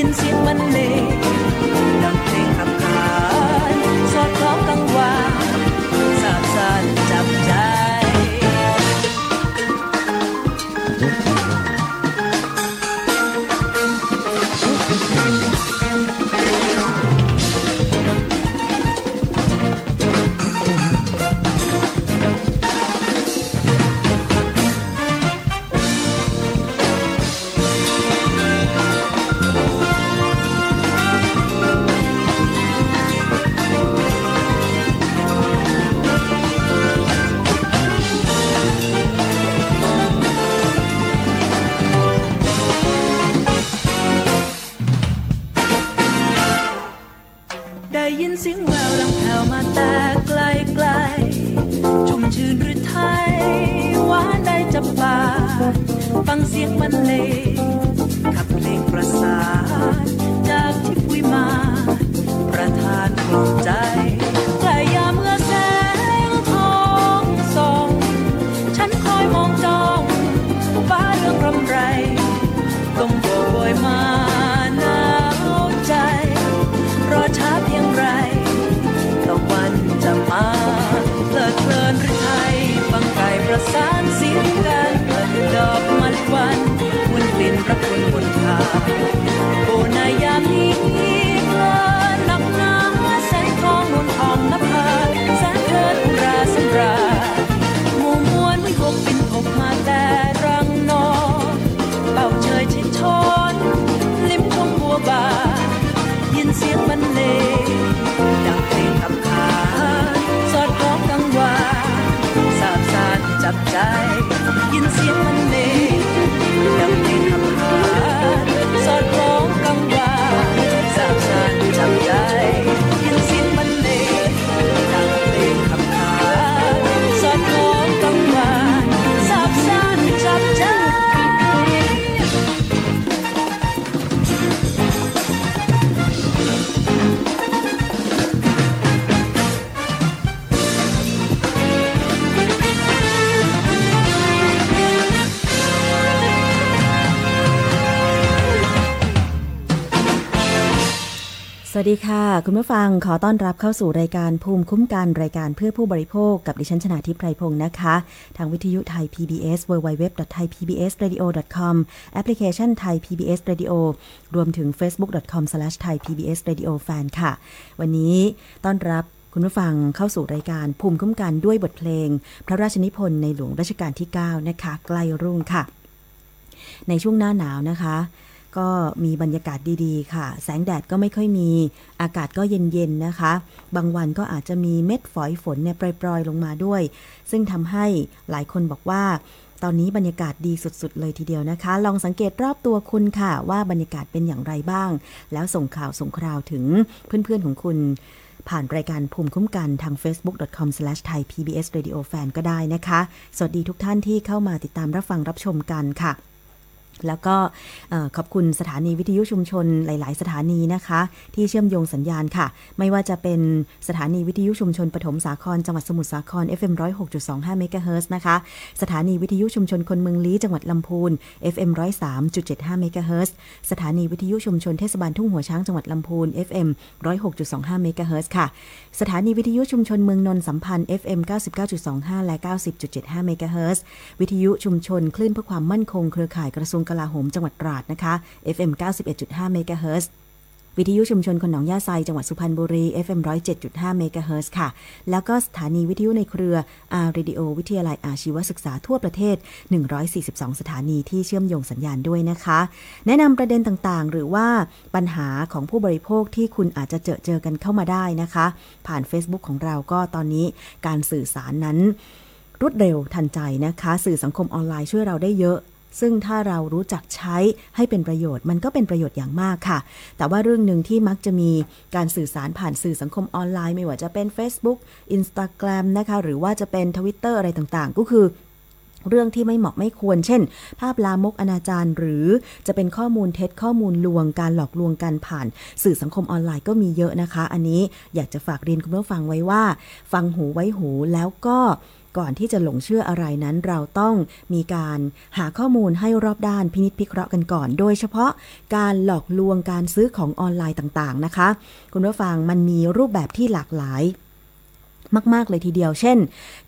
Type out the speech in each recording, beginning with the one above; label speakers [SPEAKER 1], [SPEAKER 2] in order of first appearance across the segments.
[SPEAKER 1] In nhiên วัสดีค่ะ คุ
[SPEAKER 2] ณผู้ฟังขอต้อนรับเข้าสู่รายการภูมิคุ้มกันรายการเพื่อผู้บริโภคกับดิฉันชนะทิพไพรพงศ์นะคะ ทางวิทยุไทย PBS www.thaipbsradio.com แอปพลิเคชันไทย PBS Radio รวมถึง facebook.com/thaipbsradiofan ค่ะ วันนี้ต้อนรับคุณผู้ฟังเข้าสู่รายการภูมิคุ้มกันด้วยบทเพลง พระราชนิพนธ์ในหลวงรัชกาลที่ 9 นะคะ ใกล้รุ่งค่ะ ในช่วงหน้าหนาวนะคะ ก็มีบรรยากาศดีๆ ค่ะ แสงแดดก็ไม่ค่อยมี อากาศก็เย็นๆนะคะ บางวันก็อาจจะมีเม็ดฝอยฝนเนี่ยปล่อยๆลงมาด้วย ซึ่งทำให้หลายคนบอกว่า ตอนนี้บรรยากาศดีสุดๆ เลยทีเดียวนะคะ ลองสังเกตรอบตัวคุณค่ะว่าบรรยากาศเป็นอย่างไรบ้าง แล้วส่งข่าวส่งคราวถึงเพื่อนๆของคุณผ่านรายการภูมิคุ้มกันทาง facebook.com/thaipbsradiofan ก็ได้นะคะ สวัสดีทุกท่านที่เข้ามาติดตามรับฟังรับชมกันค่ะ แล้วก็ขอบคุณสถานีวิทยุชุมชนหลาย ๆ สถานีนะคะ ที่เชื่อมโยงสัญญาณค่ะ ไม่ว่าจะเป็นสถานีวิทยุชุมชนปฐมสาครจังหวัดสมุทรสาคร FM 106.25เมกะเฮิรตซ์นะคะ สถานีวิทยุชุมชนคนเมืองลี้จังหวัดลำพูน FM 103.75เมกะเฮิรตซ์สถานีวิทยุชุมชนเทศบาลทุ่งหัวช้างจังหวัดลำพูน FM 106.25เมกะเฮิรตซ์ค่ะ สถานีวิทยุชุมชนเมืองนนท์สัมพันธ์ FM 99.25 และ 90.75เมกะเฮิรตซ์วิทยุชุมชนคลื่นเพื่อความมั่นคงเครือข่ายกระทรวงกลาโหมจังหวัดตราดนะคะ FM 91.5เมกะเฮิรตซ์วิทยุชุมชนคนหนองหญ้าไซจังหวัดสุพรรณบุรี FM 107.5เมกะเฮิรตซ์ค่ะ แล้วก็สถานีวิทยุในเครือ R Radio วิทยาลัยอาชีวศึกษาทั่วประเทศ 142 สถานีที่เชื่อมโยงสัญญาณด้วยนะคะ แนะนำประเด็นต่างๆ หรือว่าปัญหาของผู้บริโภคที่คุณอาจจะเจอเจอกันเข้ามาได้นะคะ ผ่าน Facebook ของเราก็ตอนนี้การสื่อสารนั้นรวดเร็วทันใจนะคะ สื่อสังคมออนไลน์ช่วยเราได้เยอะ ซึ่งถ้าเรารู้จักใช้ให้เป็นประโยชน์ มันก็เป็นประโยชน์อย่างมากค่ะ แต่ว่าเรื่องหนึ่งที่มักจะมีการสื่อสารผ่านสื่อสังคมออนไลน์ ไม่ว่าจะเป็น Facebook Instagram นะคะ หรือว่าจะเป็น Twitter อะไรต่างๆ ก็คือเรื่องที่ไม่เหมาะไม่ควร เช่น ภาพลามกอนาจารหรือจะเป็นข้อมูลเท็จข้อมูลลวงการหลอกลวงกันผ่าน สื่อสังคมออนไลน์ก็มีเยอะนะคะ อันนี้อยากจะฝากเรียนคุณผู้ฟังไว้ว่า ฟังหูไว้หูแล้วก็ ก่อนที่จะหลงเชื่ออะไรนั้นเราต้องมีการหาข้อมูลให้รอบด้านพินิษพิเคราะห์กันก่อน โดยเฉพาะการหลอกลวงการซื้อของออนไลน์ต่างๆนะคะ คุณผู้ฟังมันมีรูปแบบที่หลากหลายมาก ๆ เลยทีเดียว เช่น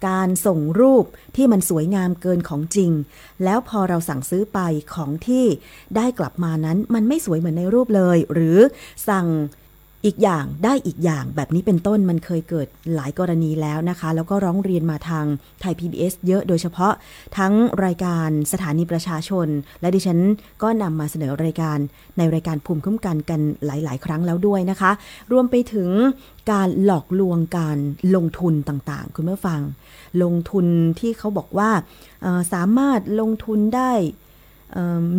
[SPEAKER 2] การส่งรูปที่มันสวยงามเกินของจริง แล้วพอเราสั่งซื้อไปของที่ได้กลับมานั้นมันไม่สวยเหมือนในรูปเลย หรือสั่ง อีกอย่างได้อีกอย่างแบบนี้เป็นต้นมันเคยเกิดหลายกรณีแล้วนะคะ แล้วก็ร้องเรียนมาทางไทย PBS เยอะโดยเฉพาะทั้งรายการสถานีประชาชน และดิฉันก็นำมาเสนอรายการในรายการภูมิคุ้มกันกันหลาย ๆ ครั้งแล้วด้วยนะคะ รวมไปถึงการหลอกลวงการลงทุนต่างๆ คุณเมื่อฟัง ลงทุนที่เขาบอกว่าสามารถลงทุนได้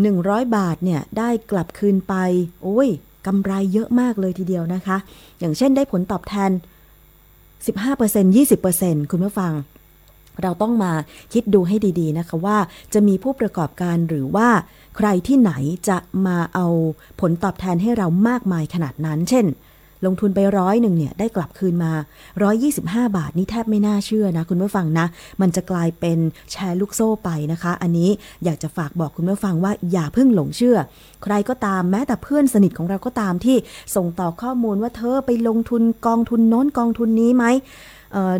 [SPEAKER 2] หนึ่งร้อยบาทเนี่ยได้กลับคืนไป โอ้ย กำไรเยอะมากเลยทีเดียวนะคะ อย่างเช่นได้ผลตอบแทน 15% 20%คุณผู้ฟัง เราต้องมาคิดดูให้ดีๆนะคะว่าจะมีผู้ประกอบการหรือว่าใครที่ไหนจะมาเอาผลตอบแทนให้เรามากมายขนาดนั้น เช่น ลงทุนไปร้อยหนึ่งเนี่ยได้กลับคืนมา 125 บาทนี่แทบไม่น่าเชื่อนะ คุณผู้ฟังนะ มันจะกลายเป็นแชร์ลูกโซ่ไปนะคะ อันนี้อยากจะฝากบอกคุณผู้ฟังว่าอย่าเพิ่งหลงเชื่อ ใครก็ตามแม้แต่เพื่อนสนิทของเราก็ตามที่ส่งต่อข้อมูลว่าเธอไปลงทุนกองทุนโน้นกองทุนนี้ไหม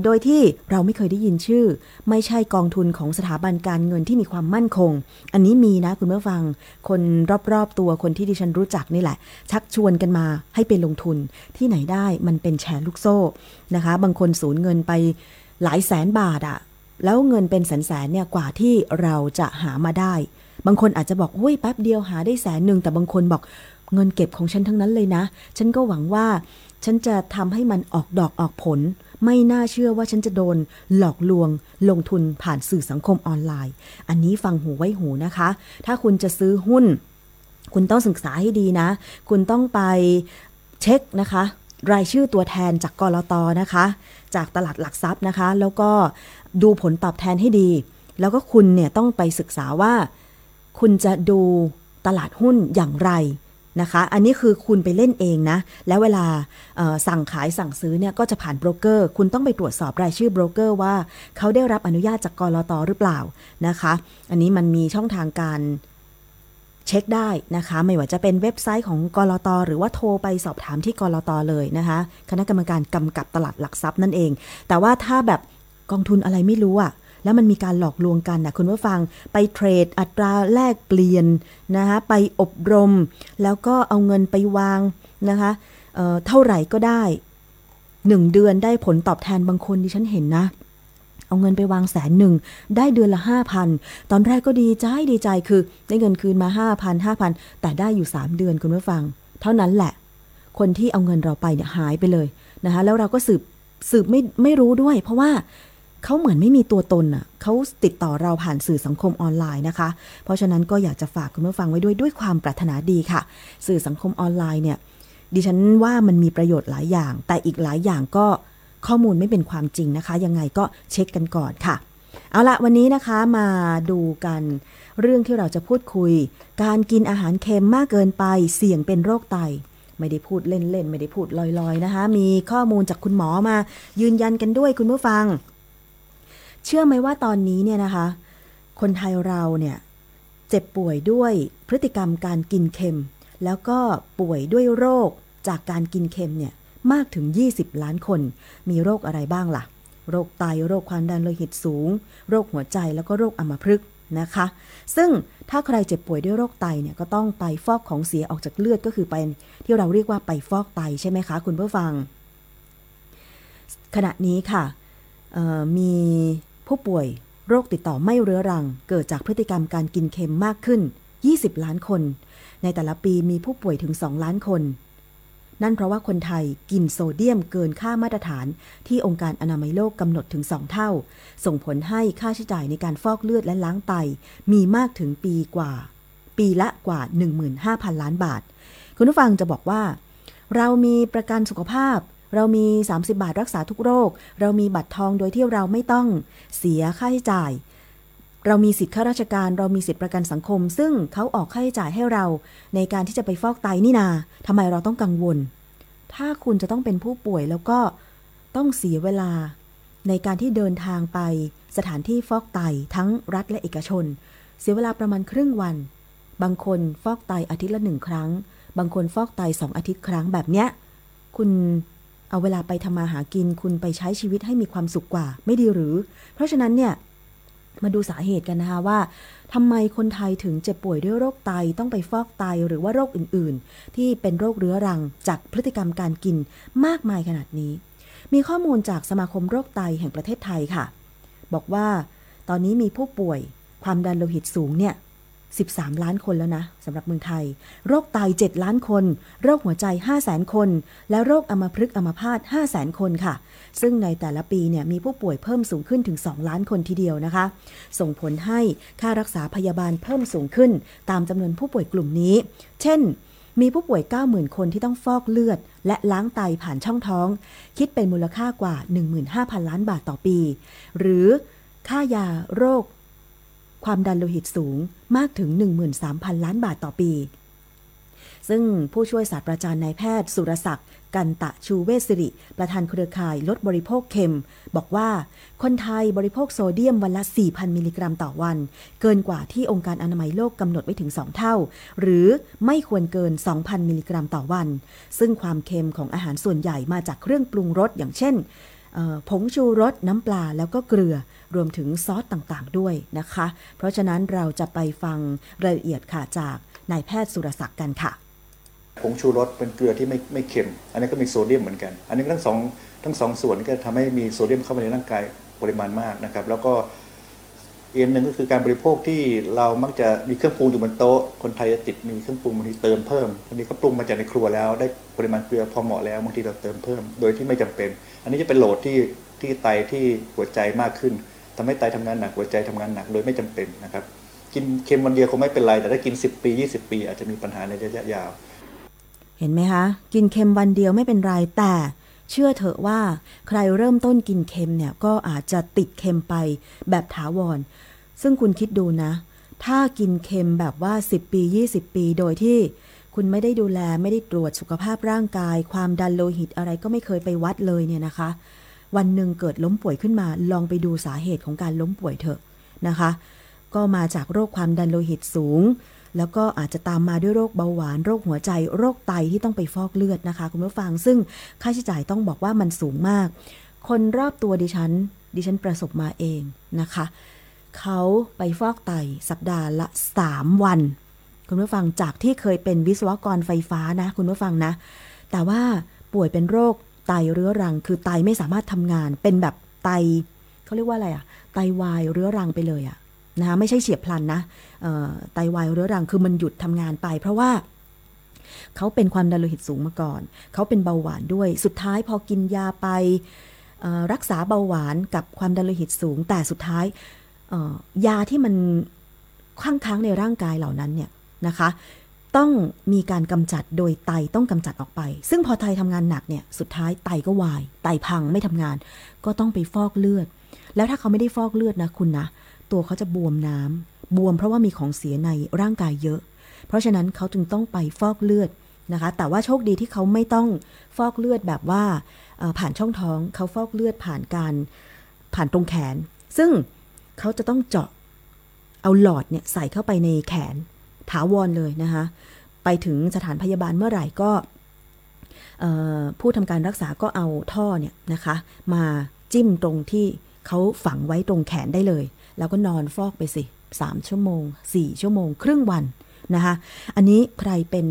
[SPEAKER 2] โดยที่เราไม่เคยได้ยินชื่อ ไม่ใช่กองทุนของสถาบันการเงินที่มีความมั่นคง อันนี้มีนะคุณผู้ฟัง คนรอบๆตัวคนที่ดิฉันรู้จักนี่แหละ ชักชวนกันมาให้ไปลงทุนที่ไหนได้มันเป็นแชร์ลูกโซ่นะคะ บางคนสูญเงินไปหลายแสนบาทอะแล้วเงินเป็นแสนๆเนี่ยกว่าที่เราจะหามาได้ บางคนอาจจะบอกเฮ้ยแป๊บเดียวหาได้แสนหนึ่งแต่บางคนบอกเงินเก็บของฉันทั้งนั้นเลยนะ ฉันก็หวังว่า ฉันจะทำให้มันออกดอกออกผล ไม่น่าเชื่อว่าฉันจะโดนหลอกลวงลงทุนผ่านสื่อสังคมออนไลน์ อันนี้ฟังหูไว้หูนะคะ ถ้าคุณจะซื้อหุ้น คุณต้องศึกษาให้ดีนะ คุณต้องไปเช็คนะคะ รายชื่อตัวแทนจากกรตนะคะ จากตลาดหลักทรัพย์นะคะ แล้วก็ดูผลตอบแทนให้ดี แล้วก็คุณเนี่ยต้องไปศึกษาว่า คุณจะดูตลาดหุ้นอย่างไร นะคะ อันนี้คือคุณไปเล่นเองนะ แล้วเวลาสั่งขายสั่งซื้อเนี่ยก็จะผ่านโบรกเกอร์ คุณต้องไปตรวจสอบรายชื่อโบรกเกอร์ว่าเขาได้รับอนุญาตจากก.ล.ต.หรือเปล่านะคะ อันนี้มันมีช่องทางการเช็คได้นะคะ ไม่ว่าจะเป็นเว็บไซต์ของก.ล.ต.หรือว่าโทรไปสอบถามที่ก.ล.ต.เลยนะคะ คณะกรรมการกำกับตลาดหลักทรัพย์นั่นเอง แต่ว่าถ้าแบบกองทุนอะไรไม่รู้อะ แล้วมันมีการหลอกลวงกันนะคุณผู้ฟังไปเทรดอัตราแลกเปลี่ยนนะคะไปอบรม แล้วก็เอาเงินไปวางนะคะเเท่าไหร่ก็ได้หนึ่งเดือนได้ผลตอบแทนบางคนดิฉันเห็นนะ เอาเงินไปวางแสนหนึ่ง ได้เดือนละห้าพันตอนแรกก็ดีใจดีใจคือ ได้เงินคืนมาห้าพันห้าพันแต่ได้อยู่สามเดือนคุณผู้ฟัง เท่านั้นแหละ คนที่เอาเงินเราไปเนี่ยหายไปเลยนะคะแล้วเราก็สืบสืบไม่ไม่รู้ด้วย เพราะว่า เขาเหมือนไม่มีตัวตนอะเขาติดต่อเราผ่านสื่อสังคมออนไลน์นะคะ เพราะฉะนั้นก็อยากจะฝากคุณผู้ฟังไว้ด้วยด้วยความปรารถนาดีค่ะ สื่อสังคมออนไลน์เนี่ย ดิฉันว่ามันมีประโยชน์หลายอย่าง แต่อีกหลายอย่างก็ข้อมูลไม่เป็นความจริงนะคะ ยังไงก็เช็คกันก่อนค่ะ เอาละวันนี้นะคะมาดูกันเรื่องที่เราจะพูดคุย การกินอาหารเค็มมากเกินไปเสี่ยงเป็นโรคไตไม่ได้พูดเล่นๆ ไม่ได้พูดลอยๆนะคะ มีข้อมูลจากคุณหมอมายืนยันกันด้วยคุณผู้ฟัง เชื่อไหมว่าตอนนี้เนี่ยนะคะ คนไทยเราเนี่ยเจ็บป่วยด้วยพฤติกรรมการกินเค็ม แล้วก็ป่วยด้วยโรคจากการกินเค็มเนี่ยมากถึง 20 ล้านคน มีโรคอะไรบ้างล่ะ โรคไต โรคความดันโลหิตสูง โรคหัวใจ แล้วก็โรคอัมพฤกษ์นะคะ ซึ่งถ้าใครเจ็บป่วยด้วยโรคไตเนี่ยก็ต้องไปฟอกของเสียออกจากเลือดก็คือไปที่เราเรียกว่าไปฟอกไตใช่ไหมคะคุณผู้ฟัง ขณะนี้ค่ะมี ผู้ป่วยโรคติดต่อไม่เรื้อรัง เกิดจากพฤติกรรมการกินเค็มมากขึ้น 20 ล้านคน ในแต่ละปีมีผู้ป่วยถึง 2 ล้านคน นั่นเพราะว่าคนไทยกินโซเดียมเกินค่ามาตรฐานที่องค์การอนามัยโลกกำหนดถึง 2 เท่า ส่งผลให้ค่าใช้จ่ายในการฟอกเลือดและล้างไต มีมากถึงปีกว่า ปีละกว่า 15,000 ล้านบาท คุณผู้ฟังจะบอกว่า เรามีประกันสุขภาพ เรามี 30 บาทรักษาทุกโรค เรามีบัตรทองโดยที่เราไม่ต้องเสียค่าใช้จ่าย เรามีสิทธิข้าราชการ เรามีสิทธิประกันสังคม ซึ่งเขาออกค่าใช้จ่ายให้เรา ในการที่จะไปฟอกไตนี่นาทำไมเราต้องกังวล ถ้าคุณจะต้องเป็นผู้ป่วยแล้วก็ต้องเสียเวลา ในการที่เดินทางไปสถานที่ฟอกไตทั้งรัฐและเอกชน เสียเวลาประมาณครึ่งวัน บางคนฟอกไตอาทิตย์ละหนึ่งครั้ง บางคนฟอกไตสองอาทิตย์ครั้งแบบเนี้ย คุณ เอาเวลาไปทำมาหากินคุณไปใช้ชีวิตให้มีความสุขกว่า ไม่ดีหรือ เพราะฉะนั้นเนี่ยมาดูสาเหตุกันนะคะว่าทำไมคนไทยถึงเจ็บป่วยด้วยโรคไตต้องไปฟอกไตหรือว่าโรคอื่นๆ ที่เป็นโรคเรื้อรังจากพฤติกรรมการกินมากมายขนาดนี้ มีข้อมูลจากสมาคมโรคไตแห่งประเทศไทยค่ะ บอกว่า ตอนนี้มีผู้ป่วยความดันโลหิตสูงเนี่ย 13 ล้านคนแล้วนะสำหรับเมืองไทย โรคไต7ล้านคน โรคหัวใจ 5 0 0แสนคน และโรคอัมพฤกษ์อัมพาต5 0 0แสนคนค่ะ ซึ่งในแต่ละปีเนี่ยมีผู้ป่วยเพิ่มสูงขึ้นถึง 2 ล้านคนทีเดียวนะคะ ส่งผลให้ค่ารักษาพยาบาลเพิ่มสูงขึ้น ตามจำนวนผู้ป่วยกลุ่มนี้ เช่นมีผู้ป่วย 90,000 คนที่ต้องฟอกเลือด และล้างไตผ่านช่องท้อง คิดเป็นมูลค่ากว่า 15,000 ล้านบาทต่อปี หรือค่ายาโรค ความดันโลหิตสูงมากถึง 13,000 ล้านบาทต่อปี ซึ่งผู้ช่วยศาสตราจารย์นายแพทย์ สุรศักดิ์กันตะชูเวสิริ ประธานเครือข่ายลดบริโภคเค็ม บอกว่าคนไทยบริโภคโซเดียมวันละ 4,000 มิลลิกรัมต่อวัน เกินกว่าที่องค์การอนามัยโลกกำหนดไว้ถึง 2 เท่า หรือไม่ควรเกิน 2,000 มิลลิกรัมต่อวัน ซึ่งความเค็มของอาหารส่วนใหญ่มาจากเครื่องปรุงรสอย่างเช่นผงชูรสน้ำปลาแล้วก็เกลือ รวมถึงซอสต่างๆ ด้วยนะคะ เพราะฉะนั้นเราจะไปฟังรายละเอียดค่ะจากนายแพทย์สุรศักดิ์กันค่ะ
[SPEAKER 3] ผงชูรสเป็นเกลือที่ไม่ไม่เค็ม อันนี้ก็มีโซเดียมเหมือนกัน อันนี้ทั้งสองทั้งสองส่วนก็ทำให้มีโซเดียมเข้าไปในร่างกายปริมาณมากนะครับ แล้วก็อีกอันหนึ่งก็คือการบริโภคที่เรามักจะมีเครื่องปรุงอยู่บนโต๊ะ คนไทยจะติดมีเครื่องปรุงบางทีเติมเพิ่มบางทีก็ปรุงมาจากในครัวแล้ว ได้ปริมาณเกลือพอเหมาะแล้วบางทีเราเติมเพิ่ม โดยที่ไม่จำเป็น อันนี้จะเป็นโหลดที่ที่ไตที่หัวใจมากขึ้น ทำให้ไตทำงานหนักหัวใจทำงานหนักโดยไม่จำเป็นนะครับ กินเค็มวันเดียวคงไม่เป็นไร แต่ถ้ากิน 10 ปี 20 ปี อาจจะมีปัญหาในระยะยาว
[SPEAKER 2] เห็นไหมคะ กินเค็มวันเดียวไม่เป็นไรแต่เชื่อเถอะว่าใครเริ่มต้นกินเค็มเนี่ยก็อาจจะติดเค็มไปแบบถาวร ซึ่งคุณคิดดูนะ ถ้ากินเค็มแบบว่า 10 ปี 20 ปีโดยที่คุณไม่ได้ดูแลไม่ได้ตรวจสุขภาพร่างกาย ความดันโลหิตอะไรก็ไม่เคยไปวัดเลยเนี่ยนะคะ วันหนึ่งเกิดล้มป่วยขึ้นมา ลองไปดูสาเหตุของการล้มป่วยเถอะนะคะ ก็มาจากโรคความดันโลหิตสูง แล้วก็อาจจะตามมาด้วยโรคเบาหวาน โรคหัวใจ โรคไตที่ต้องไปฟอกเลือดนะคะ คุณผู้ฟัง ซึ่งค่าใช้จ่ายต้องบอกว่ามันสูงมาก คนรอบตัวดิฉัน ดิฉันประสบมาเองนะคะ เขาไปฟอกไตสัปดาห์ละ 3 วัน คุณผู้ฟังจากที่เคยเป็นวิศวกรไฟฟ้านะ คุณผู้ฟังนะ แต่ว่าป่วยเป็นโรค ไตเรื้อรัง คือไตไม่สามารถทำงาน เป็นแบบไตเขาเรียกว่าอะไรอะไตวายเรื้อรังไปเลยอะนะคะไม่ใช่เฉียบพลันนะไตวายเรื้อรังคือมันหยุดทำงานไป เพราะว่าเขาเป็นความดันโลหิตสูงมาก่อน เขาเป็นเบาหวานด้วย สุดท้ายพอกินยาไปรักษาเบาหวานกับความดันโลหิตสูง แต่สุดท้ายยาที่มันข้างค้างในร่างกายเหล่านั้นเนี่ยนะคะ ต้องมีการกำจัดโดยไตต้องกำจัดออกไป ซึ่งพอไตทำงานหนักเนี่ยสุดท้ายไตก็วาย ไตพังไม่ทำงาน ก็ต้องไปฟอกเลือด แล้วถ้าเขาไม่ได้ฟอกเลือดนะคุณนะ ตัวเขาจะบวมน้ำบวมเพราะว่ามีของเสียในร่างกายเยอะ เพราะฉะนั้นเขาจึงต้องไปฟอกเลือดนะคะ แต่ว่าโชคดีที่เขาไม่ต้องฟอกเลือดแบบว่าผ่านช่องท้องเขาฟอกเลือดผ่านการผ่านตรงแขน ซึ่งเขาจะต้องเจาะเอาหลอดเนี่ยใส่เข้าไปในแขน ถาวรเลยนะคะไปถึงสถานพยาบาลเมื่อไหร่ก็ผู้ทำการรักษาก็เอาท่อเนี่ยนะคะ มาจิ้มตรงที่เขาฝังไว้ตรงแขนได้เลย แล้วก็นอนฟอกไปสิสามชั่วโมงสี่ชั่วโมง ครึ่งวันนะคะ อันนี้ใครเป็น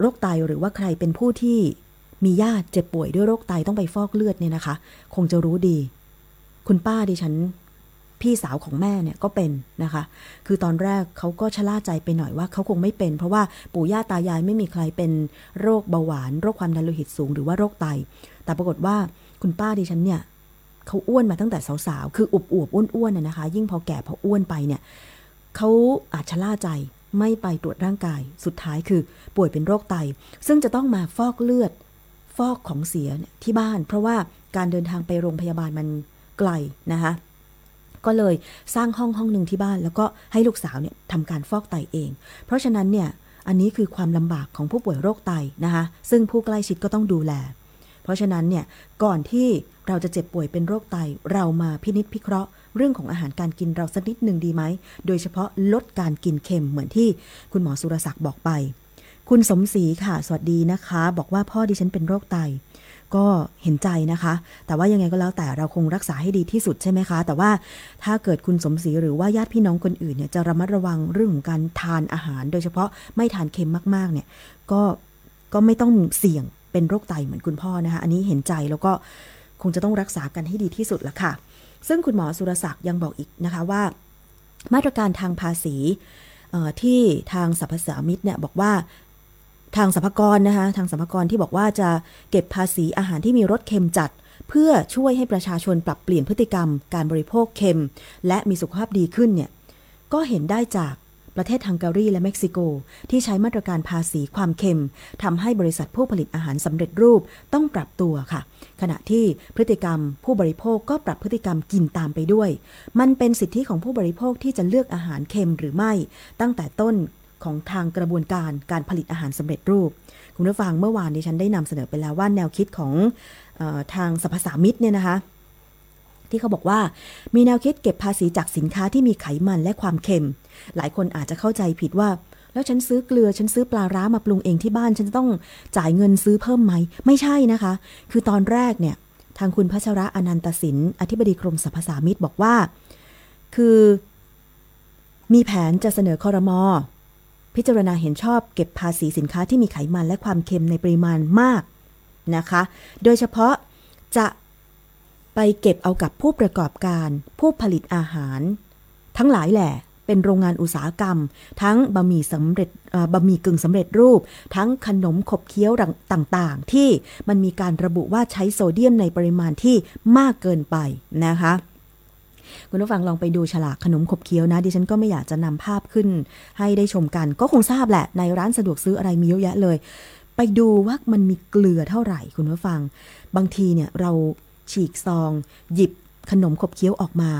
[SPEAKER 2] โรคไตหรือว่าใครเป็นผู้ที่มีญาติเจ็บป่วยด้วยโรคไตต้องไปฟอกเลือดเนี่ยนะคะ คงจะรู้ดี คุณป้าดิฉัน พี่สาวของแม่เนี่ยก็เป็นนะคะ คือตอนแรกเขาก็ชะล่าใจไปหน่อยว่าเขาคงไม่เป็น เพราะว่าปู่ย่าตายายไม่มีใครเป็นโรคเบาหวาน โรคความดันโลหิตสูงหรือว่าโรคไต แต่ปรากฏว่าคุณป้าดิฉันเนี่ยเขาอ้วนมาตั้งแต่สาวๆ คืออุบอวบอ้วนๆน่ะนะคะ ยิ่งพอแก่พออ้วนไปเนี่ยเขาอาจชะล่าใจไม่ไปตรวจร่างกาย สุดท้ายคือป่วยเป็นโรคไต ซึ่งจะต้องมาฟอกเลือด ฟอกของเสียที่บ้าน เพราะว่าการเดินทางไปโรงพยาบาลมันไกลนะคะ ก็เลยสร้างห้องห้องหนึ่งที่บ้าน แล้วก็ให้ลูกสาวเนี่ยทำการฟอกไตเอง เพราะฉะนั้นเนี่ยอันนี้คือความลำบากของผู้ป่วยโรคไตนะคะ ซึ่งผู้ใกล้ชิดก็ต้องดูแล เพราะฉะนั้นเนี่ยก่อนที่เราจะเจ็บป่วยเป็นโรคไตเรามาพินิจพิเคราะห์ เรื่องของอาหารการกินเราสักนิดหนึ่งดีไหม โดยเฉพาะลดการกินเค็มเหมือนที่คุณหมอสุรศักดิ์บอกไป คุณสมศรีค่ะ สวัสดีนะคะ บอกว่าพ่อดิฉันเป็นโรคไต ก็เห็นใจนะคะ แต่ว่ายังไงก็แล้วแต่เราคงรักษาให้ดีที่สุดใช่ไหมคะ แต่ว่าถ้าเกิดคุณสมศรีหรือว่าญาติพี่น้องคนอื่นเนี่ยจะระมัดระวังเรื่องของการทานอาหาร โดยเฉพาะไม่ทานเค็มมากๆ เนี่ยก็ก็ไม่ต้องเสี่ยงเป็นโรคไตเหมือนคุณพ่อนะคะ อันนี้เห็นใจแล้วก็คงจะต้องรักษากันให้ดีที่สุดละค่ะ ซึ่งคุณหมอสุรศักดิ์ยังบอกอีกนะคะว่า มาตรการทางภาษีที่ทางสรรพสามิตเนี่ยบอกว่า ทางสรรพากรนะคะทางสรรพากรที่บอกว่าจะเก็บภาษีอาหารที่มีรสเค็มจัด เพื่อช่วยให้ประชาชนปรับเปลี่ยนพฤติกรรม การบริโภคเค็ม และมีสุขภาพดีขึ้นเนี่ยก็เห็นได้จากประเทศฮังการีและเม็กซิโก ที่ใช้มาตรการภาษีความเค็มทำให้บริษัทผู้ผลิตอาหารสำเร็จรูปต้องปรับตัวค่ะ ขณะที่พฤติกรรมผู้บริโภคก็ปรับพฤติกรรมกินตามไปด้วย มันเป็นสิทธิของผู้บริโภคที่จะเลือกอาหารเค็มหรือไม่ ตั้งแต่ต้น ของทางกระบวนการการผลิตอาหารสำเร็จรูป คุณผู้ฟังเมื่อวานนี้ฉันได้นำเสนอไปแล้วว่าแนวคิดของออทางสรรพสามิตเนี่ยนะคะ ที่เขาบอกว่ามีแนวคิดเก็บภาษีจากสินค้าที่มีไขมันและความเค็ม หลายคนอาจจะเข้าใจผิดว่า แล้วฉันซื้อเกลือฉันซื้อปลาร้ามาปรุงเองที่บ้าน ฉันจะต้องจ่ายเงินซื้อเพิ่มไหม ไม่ใช่นะคะ คือตอนแรกเนี่ยทางคุณพัชระอนันตสิน อธิบดีกรมสรรพสามิตบอกว่า คือมีแผนจะเสนอคอรมอ พิจารณาเห็นชอบเก็บภาษีสินค้าที่มีไขมันและความเค็มในปริมาณมากนะคะ โดยเฉพาะจะไปเก็บเอากับผู้ประกอบการ ผู้ผลิตอาหาร ทั้งหลายแหละ เป็นโรงงานอุตสาหกรรม ทั้งบะหมี่สำเร็จบะหมี่กึ่งสำเร็จรูป ทั้งขนมขบเคี้ยวต่างๆ ที่มันมีการระบุว่าใช้โซเดียมในปริมาณที่มากเกินไปนะคะ คุณผู้ฟังลองไปดูฉลากขนมขบเคี้ยวนะ ดิฉันก็ไม่อยากจะนำภาพขึ้น ให้ได้ชมกัน ก็คงทราบแหละ ในร้านสะดวกซื้ออะไรมีเยอะแยะเลย ไปดูว่ามันมีเกลือเท่าไหร่คุณผู้ฟัง บางทีเนี่ยเราฉีกซอง หยิบขนมขบเคี้ยวออกมา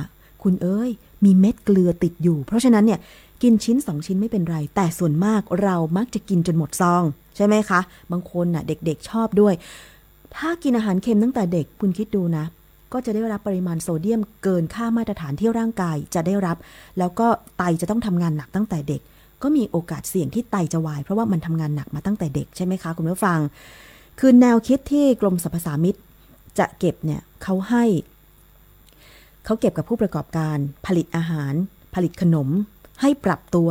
[SPEAKER 2] คุณเอ้ย มีเม็ดเกลือติดอยู่ เพราะฉะนั้นเนี่ยกินชิ้นสองชิ้นไม่เป็นไร แต่ส่วนมากเรามักจะกินจนหมดซอง ใช่ไหมคะ บางคนน่ะเด็กๆชอบด้วย ถ้ากินอาหารเค็มตั้งแต่เด็กคุณคิดดูนะ ก็จะได้รับปริมาณโซเดียมเกินค่ามาตรฐานที่ร่างกายจะได้รับ แล้วก็ไตจะต้องทำงานหนักตั้งแต่เด็ก ก็มีโอกาสเสี่ยงที่ไตจะวาย เพราะว่ามันทำงานหนักมาตั้งแต่เด็กใช่ไหมคะคุณผู้ฟัง คือแนวคิดที่กรมสรรพสามิตจะเก็บเนี่ยเขาให้เขาเก็บกับผู้ประกอบการ ผลิตอาหาร ผลิตขนม ให้ปรับตัว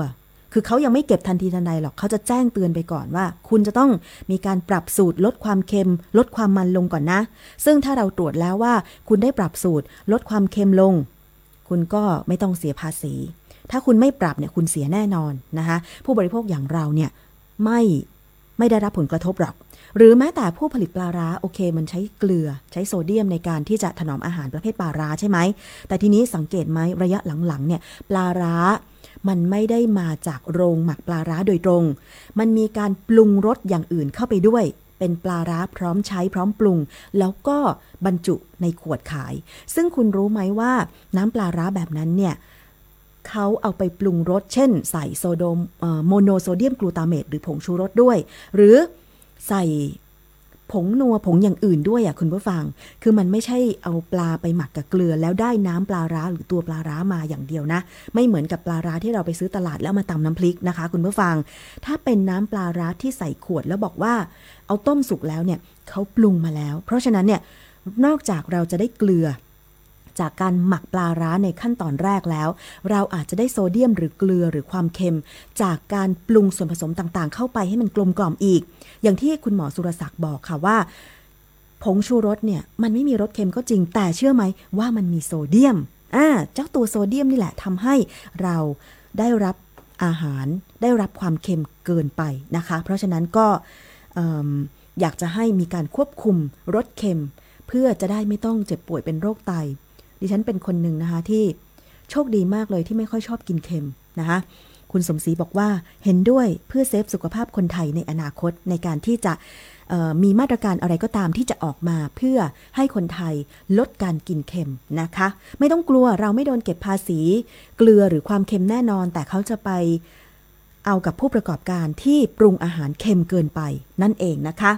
[SPEAKER 2] คือเขายังไม่เก็บทันทีทันใดหรอกเขาจะแจ้งเตือนไปก่อนว่า คุณจะต้องมีการปรับสูตรลดความเค็ม ลดความมันลงก่อนนะ ซึ่งถ้าเราตรวจแล้วว่า คุณได้ปรับสูตร ลดความเค็มลง คุณก็ไม่ต้องเสียภาษี ถ้าคุณไม่ปรับเนี่ยคุณเสียแน่นอนนะคะผู้บริโภคอย่างเราเนี่ยไม่ไม่ได้รับผลกระทบหรอก หรือแม้แต่ผู้ผลิตปลาร้าโอเค มันใช้เกลือใช้โซเดียมในการที่จะถนอมอาหารประเภทปลาร้าใช่ไหม แต่ทีนี้สังเกตไหมระยะหลังๆเนี่ยปลาร้า มันไม่ได้มาจากโรงหมักปลาร้าโดยตรง มันมีการปรุงรสอย่างอื่นเข้าไปด้วย เป็นปลาร้าพร้อมใช้พร้อมปรุง แล้วก็บรรจุในขวดขาย ซึ่งคุณรู้ไหมว่าน้ำปลาร้าแบบนั้นเนี่ยเขาเอาไปปรุงรส เช่น ใส่โซโดมโมโนโซเดียมกลูตาเมตหรือผงชูรสด้วย หรือใส่ ผงนัวผงอย่างอื่นด้วยอะคุณผู้ฟัง คือมันไม่ใช่เอาปลาไปหมักกับเกลือ แล้วได้น้ำปลาร้าหรือตัวปลาร้ามาอย่างเดียวนะ ไม่เหมือนกับปลาร้าที่เราไปซื้อตลาดแล้วมาตำน้ำพริกนะคะ คุณผู้ฟัง ถ้าเป็นน้ำปลาร้าที่ใส่ขวดแล้วบอกว่า เอาต้มสุกแล้วเนี่ยเขาปรุงมาแล้ว เพราะฉะนั้นเนี่ยนอกจากเราจะได้เกลือ จากการหมักปลาร้าในขั้นตอนแรกแล้ว เราอาจจะได้โซเดียมหรือเกลือหรือความเค็ม จากการปรุงส่วนผสมต่างๆ เข้าไปให้มันกลมกล่อมอีก อย่างที่คุณหมอสุรศักดิ์บอกค่ะว่า ผงชูรสเนี่ยมันไม่มีรสเค็มก็จริง แต่เชื่อไหมว่ามันมีโซเดียมอ่าเจ้าตัวโซเดียมนี่แหละทำให้เราได้รับอาหารได้รับความเค็มเกินไปนะคะ เพราะฉะนั้นก็อยากจะให้มีการควบคุมรสเค็ม เพื่อจะได้ไม่ต้องเจ็บป่วยเป็นโรคไต ดิฉันเป็นคนหนึ่งนะคะที่โชคดีมากเลยที่ไม่ค่อยชอบกินเค็มนะคะคุณสมศรีบอกว่าเห็นด้วยเพื่อเซฟสุขภาพคนไทยในอนาคตในการที่จะมีมาตรการอะไรก็ตามที่จะออกมาเพื่อให้คนไทยลดการกินเค็มนะคะ ไม่ต้องกลัวเราไม่โดนเก็บภาษี เกลือหรือความเค็มแน่นอน แต่เขาจะไปเอากับผู้ประกอบการที่ปรุงอาหารเค็มเกินไปนั่นเองนะคะ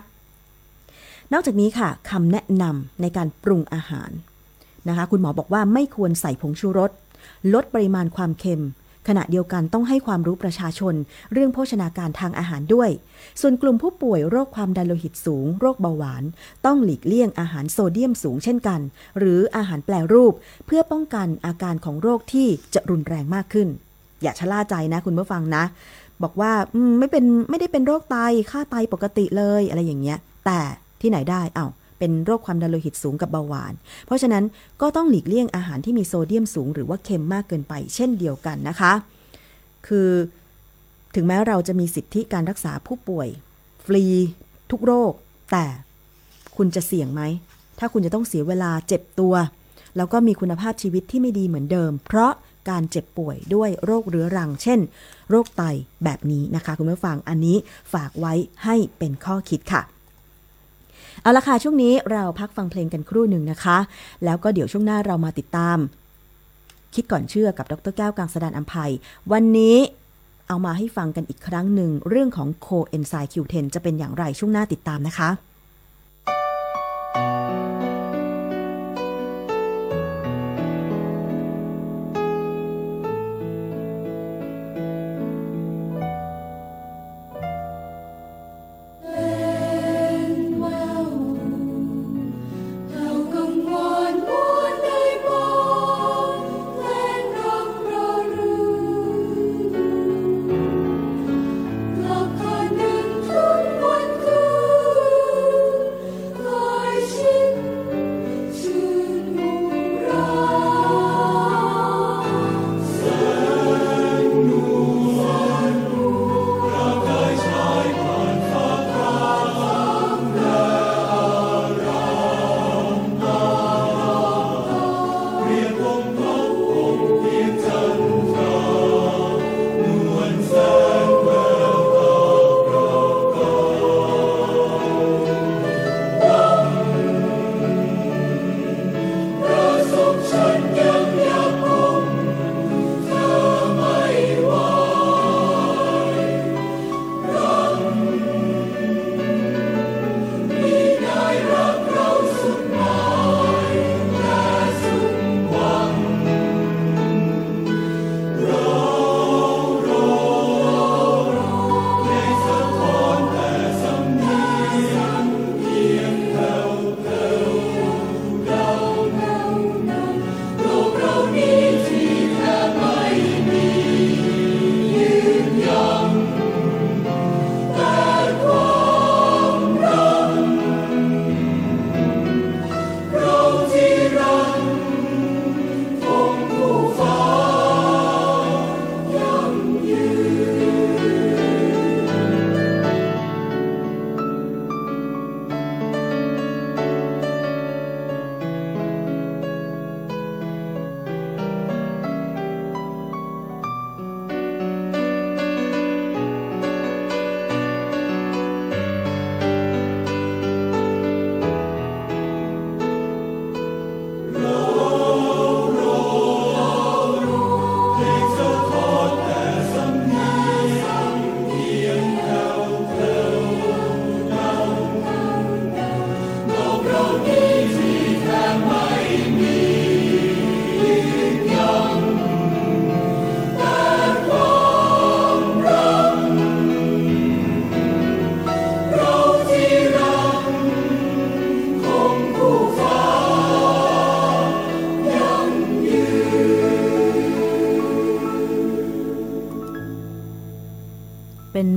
[SPEAKER 2] นอกจากนี้ค่ะคำแนะนำในการปรุงอาหาร นะคะ คุณหมอบอกว่าไม่ควรใส่ผงชูรส ลดปริมาณความเค็ม ขณะเดียวกันต้องให้ความรู้ประชาชน เรื่องโภชนาการทางอาหารด้วย ส่วนกลุ่มผู้ป่วยโรคความดันโลหิตสูง โรคเบาหวาน ต้องหลีกเลี่ยงอาหารโซเดียมสูงเช่นกัน หรืออาหารแปรรูป เพื่อป้องกันอาการของโรคที่จะรุนแรงมากขึ้น อย่าชะล่าใจนะคุณผู้ฟังนะ บอกว่าไม่เป็นไม่ได้เป็นโรคไตค่าไตปกติเลยอะไรอย่างเงี้ย แต่ที่ไหนได้เอา้า เป็นโรคความดันโลหิตสูงกับเบาหวาน เพราะฉะนั้นก็ต้องหลีกเลี่ยงอาหารที่มีโซเดียมสูง หรือว่าเค็มมากเกินไป เช่นเดียวกันนะคะ คือถึงแม้เราจะมีสิทธิการรักษาผู้ป่วย ฟรีทุกโรค แต่คุณจะเสี่ยงไหม ถ้าคุณจะต้องเสียเวลาเจ็บตัว แล้วก็มีคุณภาพชีวิตที่ไม่ดีเหมือนเดิม เพราะการเจ็บป่วยด้วยโรคเรื้อรัง เช่น โรคไตแบบนี้นะคะ คุณผู้ฟังอันนี้ฝากไว้ให้เป็นข้อคิดค่ะ เอาละค่ะ ช่วงนี้เราพักฟังเพลงกันครู่หนึ่งนะคะ แล้วก็เดี๋ยวช่วงหน้าเรามาติดตาม คิดก่อนเชื่อกับดรแก้วกังสดานอัมภัย วันนี้เอามาให้ฟังกันอีกครั้งหนึ่ง เรื่องของโคเอนไซม์ Q10 จะเป็นอย่างไรช่วงหน้าติดตามนะคะ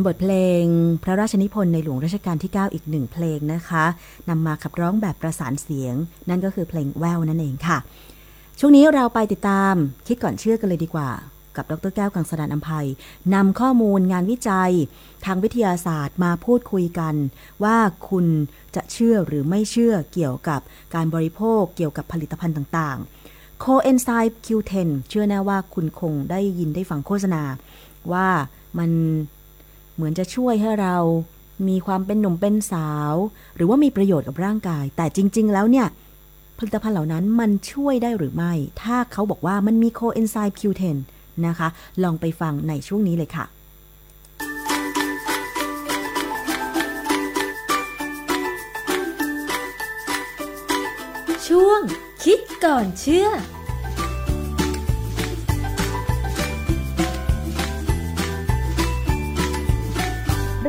[SPEAKER 4] บท
[SPEAKER 2] เพลง พระราชนิพนธ์ในหลวงรัชกาลที่ 9 อีกหนึ่งเพลงนะคะนำมาขับร้องแบบประสานเสียง นั่นก็คือเพลงแววนั่นเองค่ะ ช่วงนี้เราไปติดตามคิดก่อนเชื่อกันเลยดีกว่า กับดรแก้วกังสดานอัมภัยนำข้อมูลงานวิจัย ทางวิทยาศาสตร์มาพูดคุยกัน ว่าคุณจะเชื่อหรือไม่เชื่อเกี่ยวกับการบริโภคเกี่ยวกับผลิตภัณฑ์ต่างๆโคเอนไซม์ Q10 เชื่อแน่ว่าคุณคงได้ยินได้ฟังโฆษณาว่ามัน เหมือนจะช่วยให้เรามีความเป็นหนุ่มเป็นสาว หรือว่ามีประโยชน์กับร่างกาย แต่จริง ๆ แล้วเนี่ย ผลิตภัณฑ์เหล่านั้นมันช่วยได้หรือไม่ ถ้าเขาบอกว่ามันมีโคเอนไซม์ Q10 นะคะ ลองไปฟังในช่วงนี้เลยค่ะ
[SPEAKER 5] ช่วงคิดก่อนเชื่อ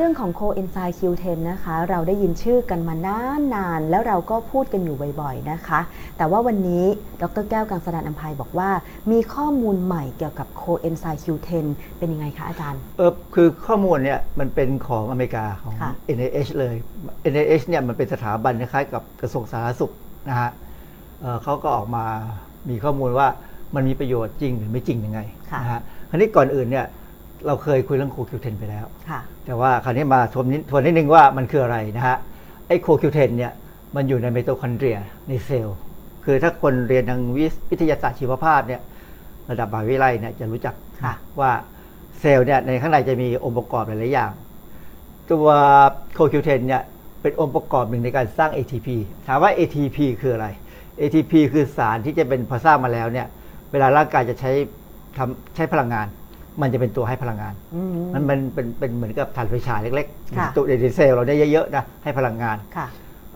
[SPEAKER 2] รื่องของโคเอนไซม์ Q10 นะคะ เราได้ยินชื่อกันมานานนานๆแล้วเราก็พูดกันอยู่บ่อยๆนะคะ แต่ว่าวันนี้ดรแก้วกังสดานอัมภัยบอกว่า มีข้อมูลใหม่เกี่ยวกับโคเอนไซม์ Q10 เป็นยังไงคะอาจารย์
[SPEAKER 6] เออคือข้อมูลเนี่ยมันเป็นของอเมริกาของ
[SPEAKER 2] ค่ะ
[SPEAKER 6] NIH เลย NIH เนี่ยมันเป็นสถาบันคล้ายๆกับกระทรวงสาธารณสุขนะฮะเอ่อเขาก็ออกมามีข้อมูลว่ามันมีประโยชน์จริงหรือไม่จริงยังไง
[SPEAKER 2] ค่ะ
[SPEAKER 6] นะฮะคราวนี้ก่อนอื่นเนี่ย เราเคยคุยเรื่องโคคิวเทนไปแล้ว
[SPEAKER 2] ค่ะ
[SPEAKER 6] แต่ว่าคราวนี้มาทวนนิดทวนนิดนึงว่ามันคืออะไรนะฮะ ไอ้โคคิวเทนเนี่ยมันอยู่ในไมโตคอนเดรียในเซลล์ คือถ้าคนเรียนทางวิวิทยาศาสตร์ชีวภาพเนี่ยระดับมหาวิทยาลัยเนี่ยจะรู้จัก
[SPEAKER 2] ค่ะ
[SPEAKER 6] ว่าเซลล์เนี่ยในข้างในจะมีองค์ประกอบหลาย ๆ อย่าง ตัวโคคิวเทนเนี่ยเป็นองค์ประกอบหนึ่งในการสร้าง ATP ถามว่า ATP คืออะไร ATP คือสารที่จะเป็นพอสร้างมาแล้วเนี่ยเวลาร่างกายจะใช้ทำใช้พลังงาน มันจะเป็นตัวให้พลังงาน
[SPEAKER 2] อืม
[SPEAKER 6] มันมันเป็นเป็นเหมือนกับถ่านไฟฉายเล็ก
[SPEAKER 2] ค่ะ
[SPEAKER 6] ๆตัวในเซลล์เราได้เยอะๆนะให้พลังงาน
[SPEAKER 2] ค่ะ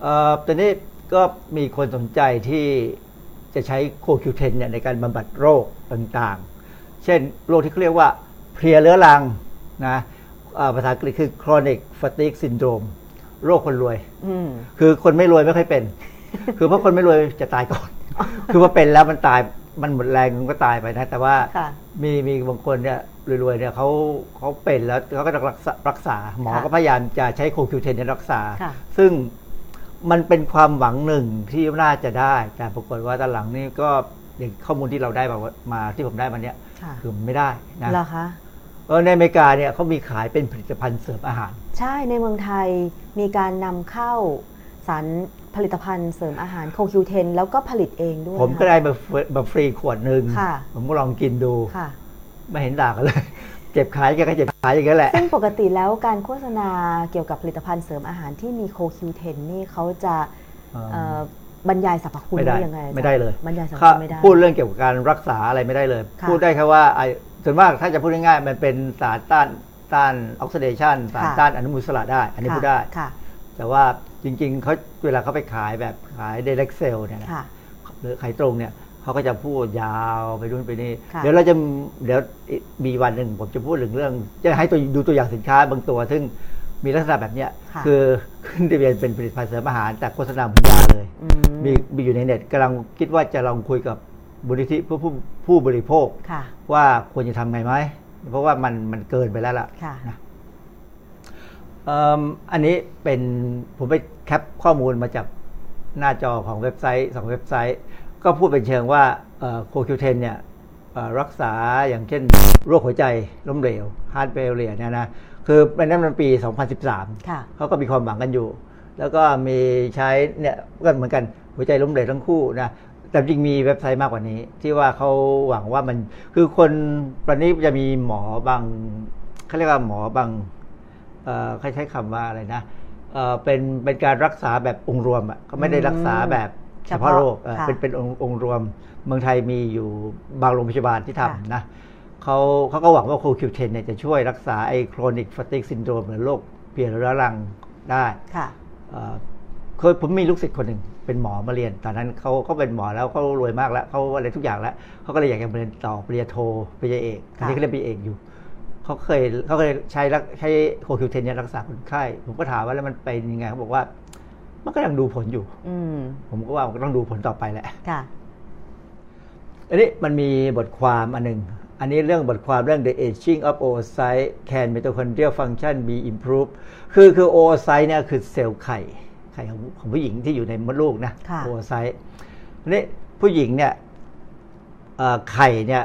[SPEAKER 6] เอ่อตอนนี้ก็มีคนสนใจที่จะใช้โคคิวเทนเนี่ยในการบำบัดโรคต่างๆ เช่นโรคที่เขาเรียกว่าเพลียเรื้อรังนะเอ่อภาษาอังกฤษคือ chronic fatigue syndrome โรคคนรวย
[SPEAKER 2] อืม
[SPEAKER 6] คือคนไม่รวยไม่ค่อยเป็น คือเพราะคนไม่รวยจะตายก่อน คือพอเป็นแล้วมันตายมันหมดแรงมันก็ตายไปนะ แต่ว่า
[SPEAKER 2] ค่ะ
[SPEAKER 6] มีมีบางคนเนี่ย รวยๆเนี่ยเขาเขาเป็นแล้วเขาก็จะรักษารักษา หมอ
[SPEAKER 2] ค่ะ
[SPEAKER 6] ก็พยายามจะใช้โคคิวเทนในรักษา
[SPEAKER 2] ค่ะ
[SPEAKER 6] ซึ่งมันเป็นความหวังหนึ่งที่น่าจะได้ แต่ปรากฏว่าตอนหลังนี่ก็อย่างข้อมูลที่เราได้มามาที่ผมได้มาเนี่ย
[SPEAKER 2] ค่ะ
[SPEAKER 6] คือมันไม่ได้นะ
[SPEAKER 2] เหรอคะ
[SPEAKER 6] เออในอเมริกาเนี่ยเขามีขายเป็นผลิตภัณฑ์เสริมอาหาร
[SPEAKER 2] ใช่ในเมืองไทยมีการนำเข้าสารผลิตภัณฑ์เสริมอาหารโคคิวเทนแล้วก็ผลิตเองด้วย
[SPEAKER 6] ผมก็
[SPEAKER 2] นะคะ
[SPEAKER 6] ได้มาฟรีมาฟรีขวดหนึ่ง
[SPEAKER 2] ค่ะ
[SPEAKER 6] ผมก็ลองกินดู
[SPEAKER 2] ค่ะ
[SPEAKER 6] ไม่เห็นด่ากันเลย เจ็บขายแกก็เจ็บขายอย่างนั้นแหละ
[SPEAKER 2] ซึ่งปกติแล้วการโฆษณาเกี่ยวกับผลิตภัณฑ์เสริมอาหารที่มีโคคิวเทนนี่เขาจะเอ่อบรรยายสรรพคุณ
[SPEAKER 6] ไม่ได้
[SPEAKER 2] ว่ายังไงอาจารย์
[SPEAKER 6] ไม่ได้เลย
[SPEAKER 2] บรรยายสรรพ
[SPEAKER 6] ถ้า
[SPEAKER 2] คุณไม่ได้
[SPEAKER 6] พูดเรื่องเกี่ยวกับการรักษาอะไรไม่ได้เลย
[SPEAKER 2] ค่ะ
[SPEAKER 6] พูดได้แค่ว่าไอ้ส่วนมากถ้าจะพูดง่ายๆมันเป็นสารต้านต้านออกซิเดชันสาร
[SPEAKER 2] ค่ะ
[SPEAKER 6] ต้านอนุมูลอิสระได้ อันนี้
[SPEAKER 2] ค่ะ
[SPEAKER 6] พูดได้
[SPEAKER 2] ค่ะ
[SPEAKER 6] แต่ว่าจริงๆเขาเวลาเขาไปขายแบบขาย direct sale เนี่ยนะ
[SPEAKER 2] ค่ะ
[SPEAKER 6] หรือขายตรงเนี่ย เขาก็จะพูดยาวไปนู่นไปนี่
[SPEAKER 2] ค่ะ
[SPEAKER 6] เดี๋ยวเราจะเดี๋ยวมีวันหนึ่งผมจะพูดถึงเรื่อง จะให้ตัวดูตัวอย่างสินค้าบางตัว ซึ่งมีลักษณะแบบเนี้ย
[SPEAKER 2] ค่ะ
[SPEAKER 6] คือขึ้นทะเบียนเป็นผลิตภัณฑ์เสริมอาหารแต่โฆษณาเหมือนยาเลย
[SPEAKER 2] อืม
[SPEAKER 6] มีมีอยู่ในเน็ตกำลังคิดว่าจะลองคุยกับมูลนิธิผู้ผู้ผู้บริโภค
[SPEAKER 2] ค่ะ
[SPEAKER 6] ว่าควรจะทำไงไหมเพราะว่ามันมันเกินไปแล้วล่ะ
[SPEAKER 2] ค่ะ
[SPEAKER 6] นะเอิ่มอันนี้เป็นผมไป cap ข้อมูลมาจากหน้าจอของเว็บไซต์สองเว็บไซต์ ก็พูดเป็นเชิงว่าโคคิวเทนเนี่ยเอ่อรักษาอย่างเช่นโรคหัวใจล้มเหลว heart failure เนี่ยนะคือเป็นนั้นมันปี 2013
[SPEAKER 2] ค่ะ
[SPEAKER 6] เขาก็มีความหวังกันอยู่ แล้วก็มีใช้เนี่ยก็เหมือนกันหัวใจล้มเหลวทั้งคู่นะแต่จริงมีเว็บไซต์มากกว่านี้ ที่ว่าเขาหวังว่ามันคือคนตอนนี้จะมีหมอบางเขาเรียกว่าหมอบางเอ่อเขาใช้คำว่าอะไรนะเอ่อเป็นเป็นการรักษาแบบองค์รวมอะเขาไม่ได้รักษาแบบ เฉพาะโรคเออ
[SPEAKER 2] ค่ะ
[SPEAKER 6] เป็นเป็นองค์องค์รวมเมืองไทยมีอยู่บางโรงพยาบาลที่
[SPEAKER 2] ค่ะ
[SPEAKER 6] ทำนะเขาเขาก็หวังว่าโคคิวเทนเนี่ยจะช่วยรักษาไอ้โครนิกฟ t ติกซินโดรมหรือโรคเปลี่ยนเรื้อรังได้
[SPEAKER 2] ค่ะ
[SPEAKER 6] เอ่อเคยผมมีลูกศิษย์คนหนึ่งเป็นหมอมาเรียน ตอนนั้นเขาเขาเป็นหมอแล้วเขารวยมากแล้วเขาอะไรทุกอย่างแล้วเขาก็เลยอยากจะเรียนต่อปริญญาโทปริญญาเอกตอนนี้เขาเรียนปริญญาเอกอยู่เขาเคยเขาเคยใช้รักใช้โคคิวเทนเนี่ยรักษาคนไข้ ผมก็ถามว่าแล้วมันเป็นยังไงเขาบอกว่า มันก็ยังดูผลอยู่
[SPEAKER 2] อืม
[SPEAKER 6] ผมก็ว่ามันก็ต้องดูผลต่อไปแหละ
[SPEAKER 2] ค่ะ
[SPEAKER 6] อันนี้มันมีบทความอันหนึ่งอันนี้เรื่องบทความเรื่อง the aging of oocyte can mitochondrial function be improved คือคือ oocyte เนี่ยคือเซลล์ไข่ไข่ของของผู้หญิงที่อยู่ในมดลูกนะ
[SPEAKER 2] ค่ะ
[SPEAKER 6] oocyte ทีนี้ผู้หญิงเนี่ยเอ่อไข่เนี่ย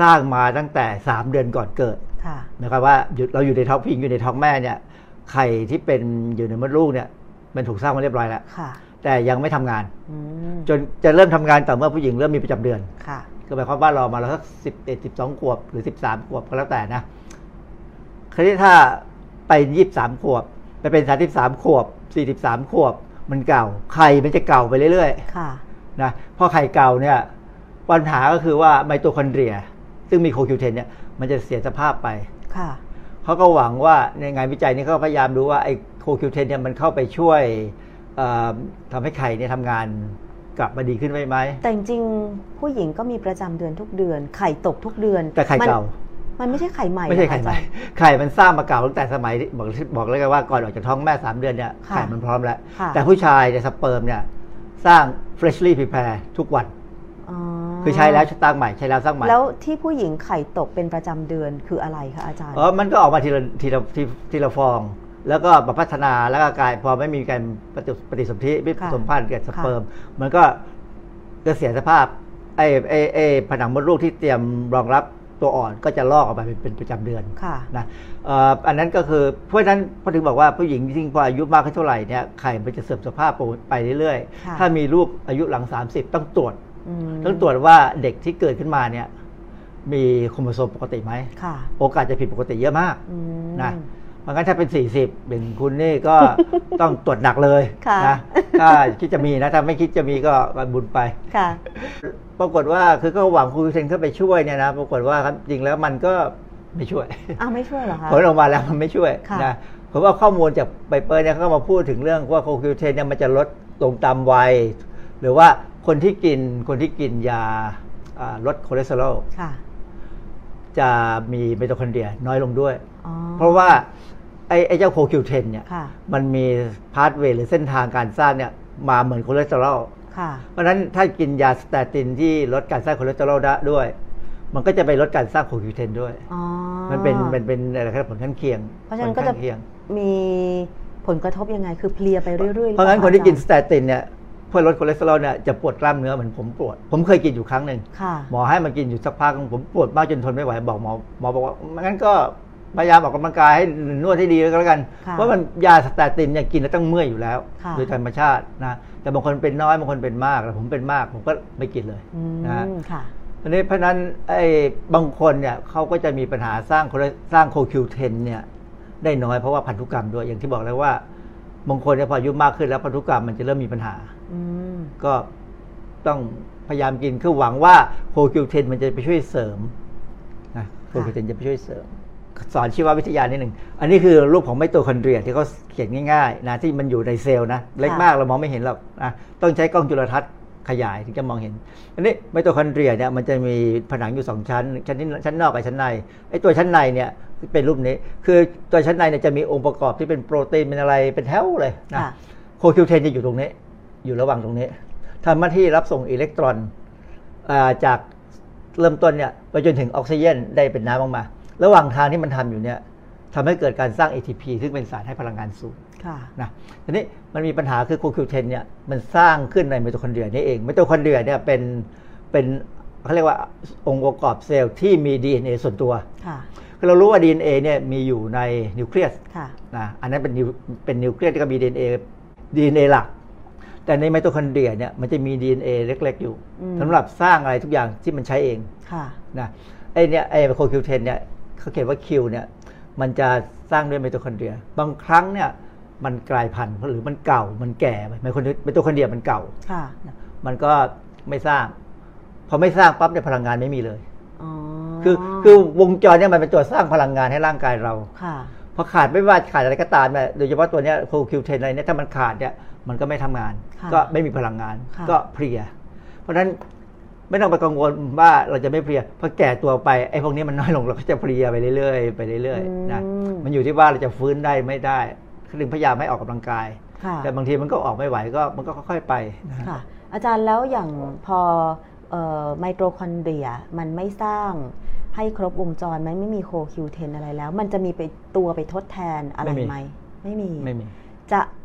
[SPEAKER 6] สร้างมาตั้งแต่3เดือนก่อนเกิด
[SPEAKER 2] ค่ะ
[SPEAKER 6] นะครับว่าอยู่เราอยู่ในท้องผู้หญิงอยู่ในท้องแม่เนี่ยไข่ที่เป็นอยู่ในมดลูกเนี่ย มันถูกสร้างมาเรียบร้อยแล้ว
[SPEAKER 2] ค่ะ
[SPEAKER 6] แต่ยังไม่ทำงาน
[SPEAKER 2] อืม
[SPEAKER 6] จนจะเริ่มทำงานต่อเมื่อผู้หญิงเริ่มมีประจำเดือน
[SPEAKER 2] ค่ะ
[SPEAKER 6] ก็หมายความว่าเรามาเราสักสิบเอ็ดสิบสองขวบหรือสิบสามขวบก็แล้วแต่นะคราวนี้ถ้าไปยี่สิบสามขวบ ไปเป็นสามสิบสามขวบสี่สิบสามขวบ มันเก่าไข่มันจะเก่าไปเรื่อย
[SPEAKER 2] ค่ะ
[SPEAKER 6] ๆนะพอไข่เก่าเนี่ยปัญหาก็คือว่าไมโตคอนเดรีย ซึ่งมีโคคิวเทนเนี่ยมันจะเสียสภาพไป
[SPEAKER 2] ค่ะ
[SPEAKER 6] เขาก็หวังว่าในงานวิจัยนี้เขาก็พยายามดูว่าไอ้ โคคิวเทนเนี่ยมันเข้าไปช่วยเอ่อทำให้ไข่เนี่ยทำงานกลับมาดีขึ้นไหมไหม
[SPEAKER 2] แต่จริงๆผู้หญิงก็มีประจำเดือนทุกเดือน ไข่ตกทุกเดือน
[SPEAKER 6] แต่ไข่เก่า
[SPEAKER 2] มันมันไม่ใช่ไข่ใหม่
[SPEAKER 6] ไม่ใช่
[SPEAKER 2] เหรอ
[SPEAKER 6] ไข่
[SPEAKER 2] คะ
[SPEAKER 6] ใหม่
[SPEAKER 2] อาจารย์
[SPEAKER 6] ไข่มันสร้างมาเก่าตั้งแต่สมัยบอกบอกเลยกันว่าก่อนออกจากท้องแม่สามเดือนเนี่ย
[SPEAKER 2] ค่ะ
[SPEAKER 6] ไข่มันพร้อมแล้ว
[SPEAKER 2] ค่ะ
[SPEAKER 6] แต่ผู้ชายเนี่ยสเปิร์มเนี่ยสร้าง freshly prepare ทุกวัน
[SPEAKER 2] อ๋อ
[SPEAKER 6] คือใช้แล้วตั้งใหม่ใช้แล้วสร้างใหม่
[SPEAKER 2] แล้วที่ผู้หญิงไข่ตกเป็นประจำเดือนคืออะไรคะอาจารย์
[SPEAKER 6] เออมันก็ออกมาทีละทีละทีทีละฟอง แล้วก็มาพัฒนาแล้วก็กลายพอไม่มีการปฏิปฏิสนธิไม่ผ
[SPEAKER 2] ค่ะ
[SPEAKER 6] สมพันธุ์กับส
[SPEAKER 2] ค่ะ
[SPEAKER 6] เปิร์ม มันก็จะเสียสภาพไอ้ไอ้ไอ้ผนังมดลูกที่เตรียมรองรับตัวอ่อนก็จะลอกออกมาเป็นเป็นประจำเดือน
[SPEAKER 2] ค่ะ
[SPEAKER 6] นะเอ่ออันนั้นก็คือเพราะฉะนั้นพอถึงบอกว่าผู้หญิงจริงๆพออายุมากขึ้นเท่าไหร่เนี่ยไข่มันจะเสื่อมสภาพไปเรื่อย
[SPEAKER 2] ค่ะ
[SPEAKER 6] ๆถ้ามีลูกอายุหลัง 30 ต้องตรวจ
[SPEAKER 2] อืม
[SPEAKER 6] ต้องตรวจว่าเด็กที่เกิดขึ้นมาเนี่ยมีโครโมโซมปกติไหม
[SPEAKER 2] ค่ะ
[SPEAKER 6] โอกาสจะผิดปกติเยอะมาก
[SPEAKER 2] อืม
[SPEAKER 6] นะ เพราะงั้นถ้าเป็น 40เป็นคุณนี่ก็ต้องตรวจหนักเลย
[SPEAKER 2] ค่ะ
[SPEAKER 6] นะถ้าคิดจะมีนะถ้าไม่คิดจะมีก็ก็บุญไป
[SPEAKER 2] ค่ะ
[SPEAKER 6] ปรากฏว่าคือก็หวังครูเซนเข้าไปช่วยเนี่ยนะปรากฏว่าครับจริงแล้วมันก็ไม่ช่วย
[SPEAKER 2] อ้าวไม่ช่วยเหรอคะ
[SPEAKER 6] ผลออกมาแล้วมันไม่ช่วย
[SPEAKER 2] ค่ะ
[SPEAKER 6] นะผมว่าข้อมูลจากไบเปอร์เนี่ยเขาก็มาพูดถึงเรื่องว่าโคคิวเทนเนี่ยมันจะลดลงตามวัย หรือว่าคนที่กินคนที่กินยาอ่าลดคอเลสเตอรอล
[SPEAKER 2] ค่ะ
[SPEAKER 6] จะมีไมโตคอนเดรียน้อยลงด้วย
[SPEAKER 2] อ๋อ
[SPEAKER 6] เพราะว่า ไอ้ไอ้เจ้าโคคิวเทนเนี่ย
[SPEAKER 2] ค่ะ
[SPEAKER 6] มันมี pathway หรือเส้นทางการสร้างเนี่ยมาเหมือนคอเลสเตอรอล
[SPEAKER 2] ค่ะ
[SPEAKER 6] เพราะฉะนั้นถ้ากินยาสเตตินที่ลดการสร้างคอเลสเตอรอลได้ด้วย มันก็จะไปลดการสร้างโคคิวเทนด้วย
[SPEAKER 2] อ๋อ
[SPEAKER 6] มันเป็นมันเป็นอะไรครับผลข้างเคียง
[SPEAKER 2] เพราะฉะนั้นก็จะ
[SPEAKER 6] ข้างเคียง
[SPEAKER 2] มีผลกระทบยังไง คือเพลียไปเรื่อยๆหอ
[SPEAKER 6] เพราะงั้น
[SPEAKER 2] ป
[SPEAKER 6] คนที่กิน
[SPEAKER 2] อา
[SPEAKER 6] ส
[SPEAKER 2] จารย์
[SPEAKER 6] เตตินเนี่ยเพื่อลดคอเลสเตอรอลเนี่ยจะปวดกล้ามเนื้อเหมือนผมปวด ผมเคยกินอยู่ครั้งหนึ่ง
[SPEAKER 2] ค่ะ
[SPEAKER 6] หมอให้มากินอยู่สักพักผมปวดมากจนทนไม่ไหวบอกหมอหมอบอกว่างั้นก็ พยายามออกกำลังกายให้นวดให้ดีแล้วกัน
[SPEAKER 2] ค่ะ
[SPEAKER 6] เพราะมันยาสเตตินเนี่ยกินแล้วต้องเมื่อยอยู่แล้ว
[SPEAKER 2] ค่ะ
[SPEAKER 6] โดยธรรมชาตินะแต่บางคนเป็นน้อยบางคนเป็นมากแต่ผมเป็นมากผมก็ไม่กินเลย
[SPEAKER 2] อืม
[SPEAKER 6] นะ
[SPEAKER 2] ค่ะ
[SPEAKER 6] ทีนี้เพราะฉะนั้นไอ้บางคนเนี่ยเขาก็จะมีปัญหาสร้างโคเลสร้างโคคิวเทนเนี่ยได้น้อยเพราะว่าพันธุกรรมด้วยอย่างที่บอกแล้วว่าบางคนเนี่ยพออายุมากขึ้นแล้วพันธุกรรมมันจะเริ่มมีปัญหา
[SPEAKER 2] อืม
[SPEAKER 6] ก็ต้องพยายามกินคือหวังว่าโคคิวเทนมันจะไปช่วยเสริมนะโคคิวเทนจะไปช่วยเสริม สอนชีววิทยานิดหนึ่ง อันนี้คือรูปของไมโตคอนเดรียที่เขาเขียนง่ายๆนะที่มันอยู่ในเซลล์นะเล็กมากเรามองไม่เห็นหรอกนะต้องใช้กล้องจุลทรรศน์ขยายถึงจะมองเห็น อันนี้ไมโตคอนเดรียเนี่ยมันจะมีผนังอยู่สองชั้น ชั้นที่ชั้นนอกกับชั้นในไอ้ตัวชั้นในเนี่ยเป็นรูปนี้ คือตัวชั้นในเนี่ยจะมีองค์ประกอบที่เป็นโปรตีนเป็นอะไรเป็นแถวเลยนะ
[SPEAKER 2] ค่ะ
[SPEAKER 6] โคคิวเทนจะอยู่ตรงนี้ อยู่ระหว่างตรงนี้ทำหน้าที่รับส่งอิเล็กตรอนอาจากเริ่มต้นเนี่ยไปจนถึงออกซิเจนได้เป็นน้ำออกมา ระหว่างทางที่มันทำอยู่เนี่ยทำให้เกิดการสร้าง ATP ซึ่งเป็นสารให้พลังงานสูง
[SPEAKER 2] ค่ะ
[SPEAKER 6] นะทีนี้มันมีปัญหาคือโคคิวเทนเนี่ยมันสร้างขึ้นในไมโตคอนเดรียนี่เองไมโตคอนเดรียเนี่ยเป็นเป็นเขาเรียกว่าองค์ประกอบเซลล์ที่มี DNA ส่วนตัว
[SPEAKER 2] ค่ะ
[SPEAKER 6] คือเรารู้ว่า DNA เนี่ยมีอยู่ในนิวเคลียส
[SPEAKER 2] ค่ะ
[SPEAKER 6] นะอันนั้นเป็นนิวเป็นนิวเคลียสที่ก็มี DNA DNA หลัก แต่ในไมโตคอนเดรียเนี่ยมันจะมี DNA เล็ก ๆ อยู่
[SPEAKER 2] อืม
[SPEAKER 6] สำหรับสร้างอะไรทุกอย่างที่มันใช้เอง
[SPEAKER 2] ค่ะ
[SPEAKER 6] นะไอ้เนี่ยไอ้โคคิวเทนเนี่ย เขาเขียนว่า Q เนี่ยมันจะสร้างด้วยไมโตคอนเดรีย บางครั้งเนี่ยมันกลายพันธุ์หรือมันเก่ามันแก่ไปไมโตคอนเดรียไมโตคอนเดรียมันเก่า
[SPEAKER 2] ค่ะ
[SPEAKER 6] มันก็ไม่สร้างพอไม่สร้างปั๊บเนี่ยพลังงานไม่มีเลย
[SPEAKER 2] อ๋อ
[SPEAKER 6] คือคือวงจรเนี่ยมันเป็นตัวสร้างพลังงานให้ร่างกายเรา
[SPEAKER 2] ค่ะ
[SPEAKER 6] พอขาดไม่ว่าขาดอะไรก็ตามเนี่ยโดยเฉพาะตัวเนี้ยโคคิวเทนอะไรเนี่ยถ้ามันขาดเนี่ยมันก็ไม่ทำงาน
[SPEAKER 2] ค่ะ
[SPEAKER 6] ก็ไม่มีพลังงาน
[SPEAKER 2] ค่ะ
[SPEAKER 6] ก็เพลีย เพราะฉะนั้น ไม่ต้องไปกังวลว่าเราจะไม่เพลียพอแก่ตัวไปไอ้พวกนี้มันน้อยลงเราก็จะเพลียไปเรื่อยๆไปเรื่อยๆนะ
[SPEAKER 2] อืม
[SPEAKER 6] มันอยู่ที่ว่าเราจะฟื้นได้ไม่ได้คือพยายามให้ออกกำลังกาย
[SPEAKER 2] ค่ะ
[SPEAKER 6] แต่บางทีมันก็ออกไม่ไหวก็มันก็ค่อยๆไปนะ
[SPEAKER 2] ค่ะอาจารย์แล้วอย่างพอไมโตคอนเดรียมันไม่สร้างให้ครบวงจรมันไม่มีโคคิวเทนอะไรแล้ว มันจะมีไปตัวไปทดแทนอะไร
[SPEAKER 6] ไม่มี
[SPEAKER 2] ไหมไม่มี
[SPEAKER 6] ไม่มี
[SPEAKER 2] จะเอ่อ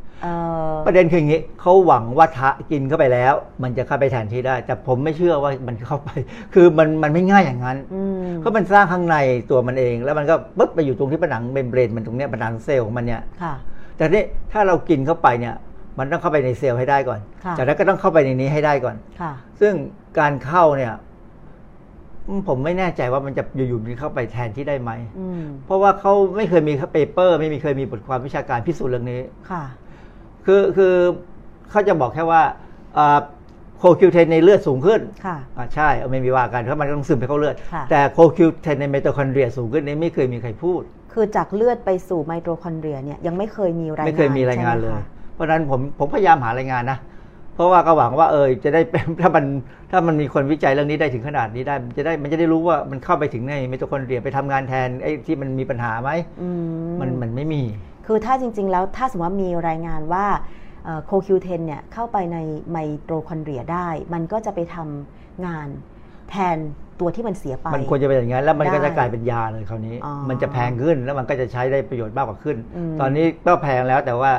[SPEAKER 6] ประเด็นคืออย่างนี้เขาหวังว่าถ้ากินเข้าไปแล้ว มันจะเข้าไปแทนที่ได้ แต่ผมไม่เชื่อว่ามันเข้าไป คือมันมันไม่ง่ายอย่างนั้น
[SPEAKER 2] อืม
[SPEAKER 6] เพราะมันสร้างข้างในตัวมันเอง แล้วมันก็ปุ๊บไปอยู่ตรงที่ผนัง membrane มันตรงเนี้ยผนังเซลล์ของมันเนี่ย
[SPEAKER 2] ค่ะ
[SPEAKER 6] แต่นี่ถ้าเรากินเข้าไปเนี่ย มันต้องเข้าไปในเซลล์ให้ได้ก่อน
[SPEAKER 2] ค่ะ
[SPEAKER 6] จากนั้นก็ต้องเข้าไปในนี้ให้ได้ก่อน
[SPEAKER 2] ค่ะ
[SPEAKER 6] ซึ่งการเข้าเนี่ยอืมผมไม่แน่ใจว่ามันจะอยู่ๆมันเข้าไปแทนที่ได้ไหม
[SPEAKER 2] อืม
[SPEAKER 6] เพราะว่าเขาไม่เคยมี paper ไม่มีเคยมีบทความวิชาการพิสูจน์เรื่องนี้
[SPEAKER 2] ค่ะ
[SPEAKER 6] คือคือเขาจะบอกแค่ว่าโคคิวเทนในเลือดสูงขึ้น
[SPEAKER 2] ค่ะ
[SPEAKER 6] อ่าใช่ไม่มีว่ากันเพราะมันต้องซึมไปเข้าเลือด
[SPEAKER 2] ค่ะ
[SPEAKER 6] แต่โคคิวเทนในไมโตคอนเดรียสูงขึ้นนี่ไม่เคยมีใครพูด
[SPEAKER 2] คือจากเลือดไปสู่ไมโตคอนเดรียเนี่ยยังไม่เคยมีรายงาน
[SPEAKER 6] ไม่เคยมีรายงานเลย
[SPEAKER 2] ใช่ไหมคะ
[SPEAKER 6] เพราะฉะนั้นผมผมพยายามหารายงานนะเพราะว่าก็หวังว่าเออจะได้เป็นถ้ามันถ้ามันมีคนวิจัยเรื่องนี้ได้ถึงขนาดนี้ได้มันจะได้มันจะได้รู้ว่ามันเข้าไปถึงในไมโตคอนเดรียไปทำงานแทนไอ้ที่มันมีปัญหาไหม
[SPEAKER 2] อื
[SPEAKER 6] มมันมันไม่มี
[SPEAKER 2] คือถ้าจริง ๆ แล้วถ้าสมมติว่ามีรายงานว่าโคคิวเทนเนี่ยเข้าไปในไมโตคอนเดรียได้ มันก็จะไปทำงานแทนตัวที่มันเสียไป
[SPEAKER 6] มันควรจะเป็นอย่างนั้นแล้วมันก็
[SPEAKER 2] ได้
[SPEAKER 6] จะกลายเป็นยาเลยคราวนี้
[SPEAKER 2] อ๋อ
[SPEAKER 6] มันจะแพงขึ้นแล้วมันก็จะใช้ได้ประโยชน์มากกว่าขึ้น
[SPEAKER 2] อืม
[SPEAKER 6] ตอนนี้ก็แพงแล้วแต่ว่า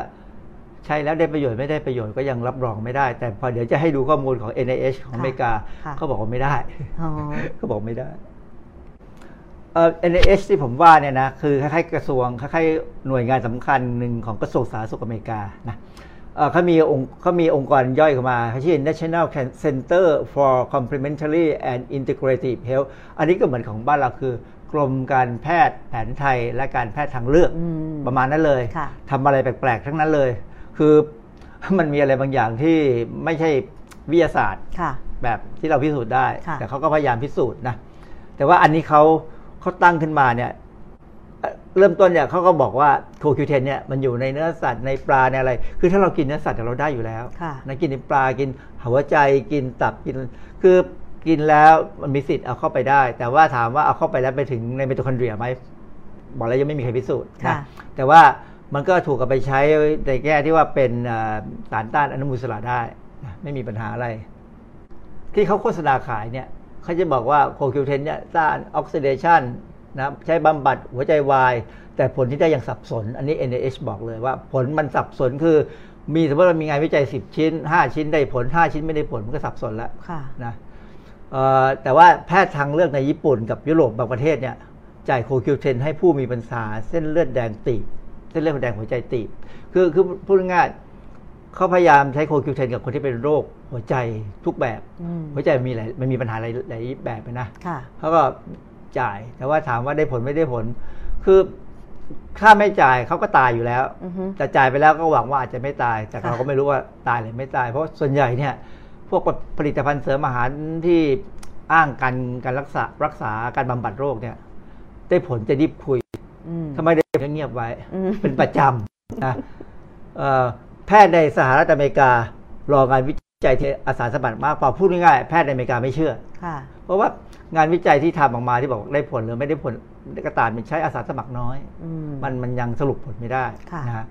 [SPEAKER 6] ใช้แล้วได้ประโยชน์ไม่ได้ประโยชน์ก็ยังรับรองไม่ได้ แต่พอเดี๋ยวจะให้ดูข้อมูลของ NIH ของอเมริกา
[SPEAKER 2] ค่ะ
[SPEAKER 6] เขาบอกว่าไม่ได้
[SPEAKER 2] อ๋อ
[SPEAKER 6] เขาบอกไม่ได้ เอ่อ NIH ที่ผมว่าเนี่ยนะคือคล้ายๆกระทรวงคล้ายๆหน่วยงานสำคัญหนึ่งของกระทรวงสาธารณสุขอเมริกานะเอ่อเขามีองค์เขามีองค์กรย่อยเข้ามาเขาชื่อ National Center for Complementary and Integrative Health อันนี้ก็เหมือนของบ้านเราคือกรมการแพทย์แผนไทยและการแพทย์ทางเลือก
[SPEAKER 2] อืม
[SPEAKER 6] ประมาณนั้นเลย
[SPEAKER 2] ค่ะ
[SPEAKER 6] ทำอะไรแปลกๆ ทั้งนั้นเลย คือมันมีอะไรบางอย่างที่ไม่ใช่วิทยาศาสตร์
[SPEAKER 2] ค่ะ
[SPEAKER 6] แบบที่เราพิสูจน์ได้
[SPEAKER 2] ค่ะ
[SPEAKER 6] แต่เขาก็พยายามพิสูจน์นะแต่ว่าอันนี้เขา เขาตั้งขึ้นมาเนี่ยเอ่อเริ่มต้นเนี่ยเขาก็บอกว่าโคคิวเทนเนี่ยมันอยู่ในเนื้อสัตว์ในปลาในอะไร คือถ้าเรากินเนื้อสัตว์เราได้อยู่แล้ว
[SPEAKER 2] ค่ะ
[SPEAKER 6] นะกินในปลากินหัวใจกินตับกิน คือกินแล้วมันมีสิทธิ์เอาเข้าไปได้ แต่ว่าถามว่าเอาเข้าไปแล้วไปถึงในไมโตคอนเดรียไหมบอกแล้วยังไม่มีใครพิสูจน์
[SPEAKER 2] ค่ะ
[SPEAKER 6] นะแต่ว่ามันก็ถูกเอาไปใช้ในแง่ที่ว่าเป็นเอ่อสารต้านอนุมูลอิสระได้นะไม่มีปัญหาอะไร ที่เขาโฆษณาขายเนี่ย เขาจะบอกว่าโคคิวเทนเนี่ยต้านออกซิเดชันนะใช้บำบัดหัวใจวาย แต่ผลที่ได้ยังสับสน อันนี้ NIH บอกเลยว่าผลมันสับสนคือ มีสมมติเรามีงานวิจัย 10 ชิ้น 5 ชิ้นได้ผล 5 ชิ้นไม่ได้ผล มันก็สับสนแล้ว
[SPEAKER 2] ค่ะ
[SPEAKER 6] นะเอ่อแต่ว่าแพทย์ทางเลือกในญี่ปุ่นกับยุโรปบางประเทศเนี่ยจ่ายโคคิวเทนให้ผู้มีปัญหาเส้นเลือดแดงตีบเส้นเลือดแดงหัวใจตีบคือคือพูดง่ายๆ เขาพยายามใช้โคคิวเทนกับคนที่เป็นโรคหัวใจทุกแบบ
[SPEAKER 2] อืม
[SPEAKER 6] หัวใจมีหลายมันมีปัญหาหลายหลายแบบนะ
[SPEAKER 2] ค่ะ
[SPEAKER 6] เขาก็จ่ายแต่ว่าถามว่าได้ผลไม่ได้ผล คือถ้าไม่จ่ายเขาก็ตายอยู่แล้ว
[SPEAKER 2] อือฮึ
[SPEAKER 6] แต่จ่ายไปแล้วก็หวังว่าอาจจะไม่ตาย แต่
[SPEAKER 2] ค่ะ
[SPEAKER 6] เราก็ไม่รู้ว่าตายหรือไม่ตาย เพราะส่วนใหญ่เนี่ย พวกผลิตภัณฑ์เสริมอาหารที่อ้างการการรักษารักษาการบำบัดโรคเนี่ย ได้ผลจะรีบคุย
[SPEAKER 2] อืม
[SPEAKER 6] ถ้าไม่ได้จะเงียบไว้
[SPEAKER 2] อืม
[SPEAKER 6] เป็นประจำนะเอ่อ แพทย์ในสหรัฐอเมริการองานวิจัยที่อาสาสมัครมากพอพูดง่ายๆแพทย์ในอเมริกาไม่เชื่อ
[SPEAKER 2] ค่ะ
[SPEAKER 6] เพราะว่างานวิจัยที่ทำออกมาที่บอกได้ผลหรือไม่ได้ผลก็ตามมันใช้อาสาสมัครน้อย
[SPEAKER 2] อืม
[SPEAKER 6] มันมันยังสรุปผลไม่ได้
[SPEAKER 2] ค่ะ
[SPEAKER 6] นะฮะ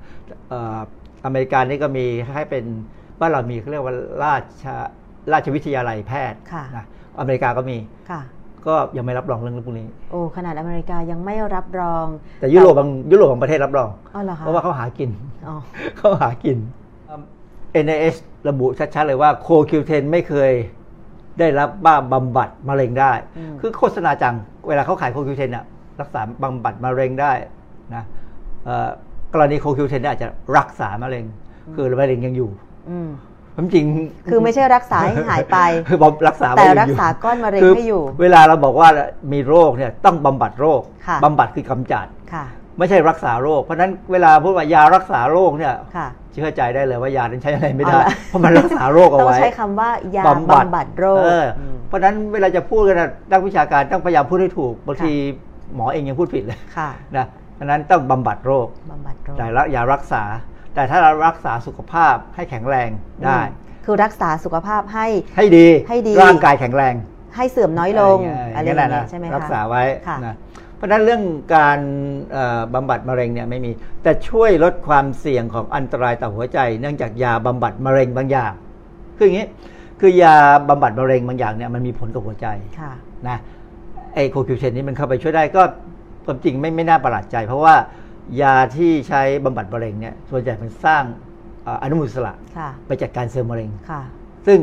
[SPEAKER 6] เอ่ออเมริกานี่ก็มีให้เป็นบ้านเรามีเขาเรียกว่าราชราชวิทยาลัยแพทย์
[SPEAKER 2] ค่ะ
[SPEAKER 6] นะอเมริกาก็มี
[SPEAKER 2] ค่ะ
[SPEAKER 6] ก็ยังไม่รับรองเรื่องพวกนี้
[SPEAKER 2] โอ้ขนาดอเมริกายังไม่รับรอง
[SPEAKER 6] แต่ยุโรปบางยุโรปบางประเทศรับรอง
[SPEAKER 2] อ๋อเหรอคะ
[SPEAKER 6] เพราะว่าเขาหากิน
[SPEAKER 2] อ๋อ
[SPEAKER 6] เขาหากิน NIS ระบุชัดๆเลยว่าโคคิวเทนไม่เคยได้รับบ้าบำบัดมะเร็งได้
[SPEAKER 2] อืม
[SPEAKER 6] คือโฆษณาจัง เวลาเขาขายโคคิวเทนอะรักษาบำบัดมะเร็งได้นะเอ่อกรณีโคคิวเทนเนี่ยอาจจะรักษามะเร็ง คือมะเร็งยังอยู่
[SPEAKER 2] อืม
[SPEAKER 6] ความจริง
[SPEAKER 2] คือไม่ใช่รักษาให้หายไป
[SPEAKER 6] คือบำรักษา
[SPEAKER 2] แต่
[SPEAKER 6] มะเง
[SPEAKER 2] รักษาก้อนมะเร็ง
[SPEAKER 6] คื
[SPEAKER 2] ให้อยู่
[SPEAKER 6] เวลาเราบอกว่ามีโรคเนี่ยต้องบำบัดโรค
[SPEAKER 2] ค่ะ
[SPEAKER 6] บำบัดคือกำจัด
[SPEAKER 2] ค่ะ
[SPEAKER 6] ไม่ใช่รักษาโรค เพราะฉะนั้นเวลาพูดว่ายารักษาโรคเนี่ย
[SPEAKER 2] ค่ะ
[SPEAKER 6] เชื่อใจได้เลยว่ายานั้นใช้อะไรไม่ได้
[SPEAKER 2] เอาละ
[SPEAKER 6] เพราะมันรักษาโรคเอา
[SPEAKER 2] ต้อง
[SPEAKER 6] ไว้
[SPEAKER 2] ใช้คำว่ายา
[SPEAKER 6] บำบัด
[SPEAKER 2] บำบัดโรค
[SPEAKER 6] เอออ
[SPEAKER 2] ม
[SPEAKER 6] เพราะฉะนั้นเวลาจะพูดกันนะนักวิชาการต้องพยายามพูดให้ถูกบางทีหมอเองยังพูดผิดเลย
[SPEAKER 2] ค่ะ
[SPEAKER 6] นะเพราะฉะนั้นต้องบำบัดโรค
[SPEAKER 2] บำบัดโรค
[SPEAKER 6] แต่ละยารักษา แต่ถ้าเรารักษาสุขภาพให้แข็งแรงได้
[SPEAKER 2] อืมคือรักษาสุขภาพให้
[SPEAKER 6] ให้ดี
[SPEAKER 2] ให้ดี
[SPEAKER 6] ร่างกายแข็งแรง
[SPEAKER 2] ให้เสื่อมน้อยลงอะไรอย่าง
[SPEAKER 6] แหละ
[SPEAKER 2] เงี้
[SPEAKER 6] นะ
[SPEAKER 2] ยใช่ไหมคะ
[SPEAKER 6] รักษาไว้
[SPEAKER 2] ค่ะ
[SPEAKER 6] นะเพราะฉะนั้นเรื่องการเอ่อบำบัดมะเร็งเนี่ยไม่มี แต่ช่วยลดความเสี่ยงของอันตรายต่อหัวใจ เนื่องจากยาบำบัดมะเร็งบางอย่าง คืออย่างนี้คือยาบำบัดมะเร็งบางอย่างเนี่ยมันมีผลกับหัวใจ
[SPEAKER 2] ค่ะ
[SPEAKER 6] นะไอโคคิวเทนนี้มันเข้าไปช่วยได้ก็ความจริงไม่ไม่น่าประหลาดใจ เพราะว่า ยาที่ใช้บำบัดมะเร็งเนี่ยส่วนใหญ่มันสร้างเอ่ออนุมูลอิสระ
[SPEAKER 2] ค่ะ
[SPEAKER 6] ไปจัดการเซลล์มะเร็ง
[SPEAKER 2] ค่ะ
[SPEAKER 6] ซึ่ง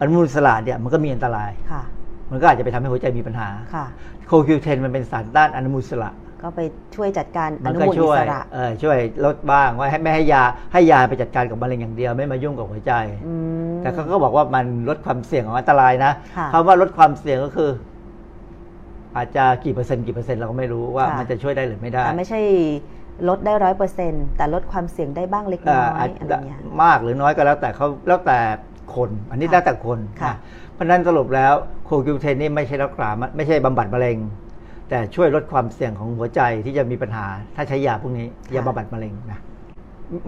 [SPEAKER 6] อนุมูลอิสระเนี่ยมันก็มีอันตราย
[SPEAKER 2] ค่ะ
[SPEAKER 6] มันก็อาจจะไปทำให้หัวใจมีปัญหา
[SPEAKER 2] ค่ะ
[SPEAKER 6] โคคิวเทนมันเป็นสารต้านอนุมูลอิสระ
[SPEAKER 2] ก็ไปช่วยจัดการอ
[SPEAKER 6] มัน
[SPEAKER 2] นุ
[SPEAKER 6] ก็
[SPEAKER 2] มูลอิ
[SPEAKER 6] ช่วย
[SPEAKER 2] สระ
[SPEAKER 6] เออช่วยลดบ้างว่าให้ไม่ให้ยาให้ยาไปจัดการกับมะเร็งอย่างเดียวไม่มายุ่งกับหัวใจ
[SPEAKER 2] อืม
[SPEAKER 6] แต่เขาก็บอกว่ามันลดความเสี่ยงของอันตรายนะ
[SPEAKER 2] ค่ะ
[SPEAKER 6] คำว่าลดความเสี่ยงก็คือ อาจจะกี่เปอร์เซ็นต์กี่เปอร์เซ็นต์เราก็ไม่รู้ว่า
[SPEAKER 2] ค่ะ
[SPEAKER 6] มันจะช่วยได้หรือไม่ได้
[SPEAKER 2] แต่ไม่ใช่ ลดได้ร้อยเปอร์เซ็นแต่ลดความเสี่ยงได้บ้างเล็กน้อย
[SPEAKER 6] อาจ
[SPEAKER 2] อะไร
[SPEAKER 6] จะ
[SPEAKER 2] เงี้ย
[SPEAKER 6] มากหรือน้อยก็แล้วแต่เขาแล้วแต่คน อันนี้
[SPEAKER 2] ค่ะ
[SPEAKER 6] แล้วแต่คน
[SPEAKER 2] ค่ะ
[SPEAKER 6] นะเพราะฉะนั้นสรุปแล้วโคคิวเทนนี่ไม่ใช่รักษาไม่ใช่บำบัดมะเร็ง แต่ช่วยลดความเสี่ยงของหัวใจที่จะมีปัญหา ถ้าใช้ยาพวกนี้ยาบำบัดมะเร็งนะ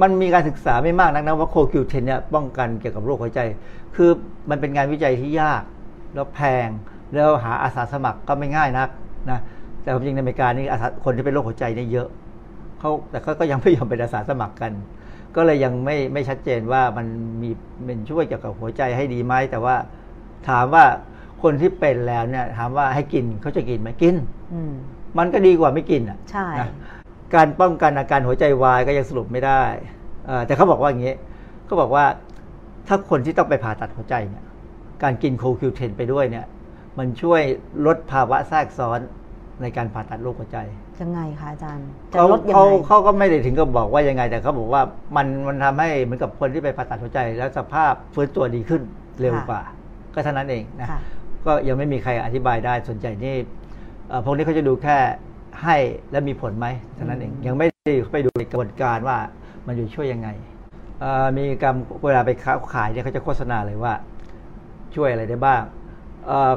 [SPEAKER 6] มันมีการศึกษาไม่มากนักนะว่าโคคิวเทนเนี่ยป้องกันเกี่ยวกับโรคหัวใจ คือมันเป็นงานวิจัยที่ยาก แล้วแพงแล้วหาอาสาสมัครก็ไม่ง่ายนักนะแต่ความจริงในอเมริกานี่อาสาคนที่เป็นโรคหัวใจเนี่ยเยอะ เขาแต่เขาก็ยังไม่ยอมเป็นอาสาสมัครกัน ก็เลยยังไม่ไม่ชัดเจนว่ามันมีเป็นช่วยเกี่ยวกับหัวใจให้ดีไหมแต่ว่าถามว่าคนที่เป็นแล้วเนี่ย ถามว่าให้กินเขาจะกินไหมกิน
[SPEAKER 2] อืม
[SPEAKER 6] มันก็ดีกว่าไม่กินอะ
[SPEAKER 2] ใช่
[SPEAKER 6] นะการป้องกันอาการหัวใจวายก็ยังสรุปไม่ได้เอ่อแต่เขาบอกว่าอย่างนี้เขาบอกว่าถ้าคนที่ต้องไปผ่าตัดหัวใจเนี่ย การกินโคคิวเทนไปด้วยเนี่ย มันช่วยลดภาวะแทรกซ้อนในการผ่าตัดโรคหัวใจ
[SPEAKER 2] ยังไงคะอาจารย์จะ
[SPEAKER 6] เขา
[SPEAKER 2] ลดยัง
[SPEAKER 6] เขา
[SPEAKER 2] ไง
[SPEAKER 6] เขาก็ไม่ได้ถึงกับบอกว่ายังไง แต่เขาบอกว่ามันมันทำให้เหมือนกับคนที่ไปผ่าตัดหัวใจ แล้วสภาพฟื้นตัวดีขึ้นเร็ว
[SPEAKER 2] ค่ะ
[SPEAKER 6] กว่า ก็เท่านั้นเองนะ
[SPEAKER 2] ค่ะ
[SPEAKER 6] ก็ยังไม่มีใครอธิบายได้ส่วนใหญ่นี่เอ่อพวกนี้เขาจะดูแค่ให้และมีผลไหมเท่านั้นเอง
[SPEAKER 2] อืม
[SPEAKER 6] ยังไม่ได้ไปดูในกระบวนการว่ามันจะช่วยยังไงเอ่อมีการเวลาไปค้าขายเนี่ยเขาจะโฆษณาเลยว่าช่วยอะไรได้บ้างเอ่อ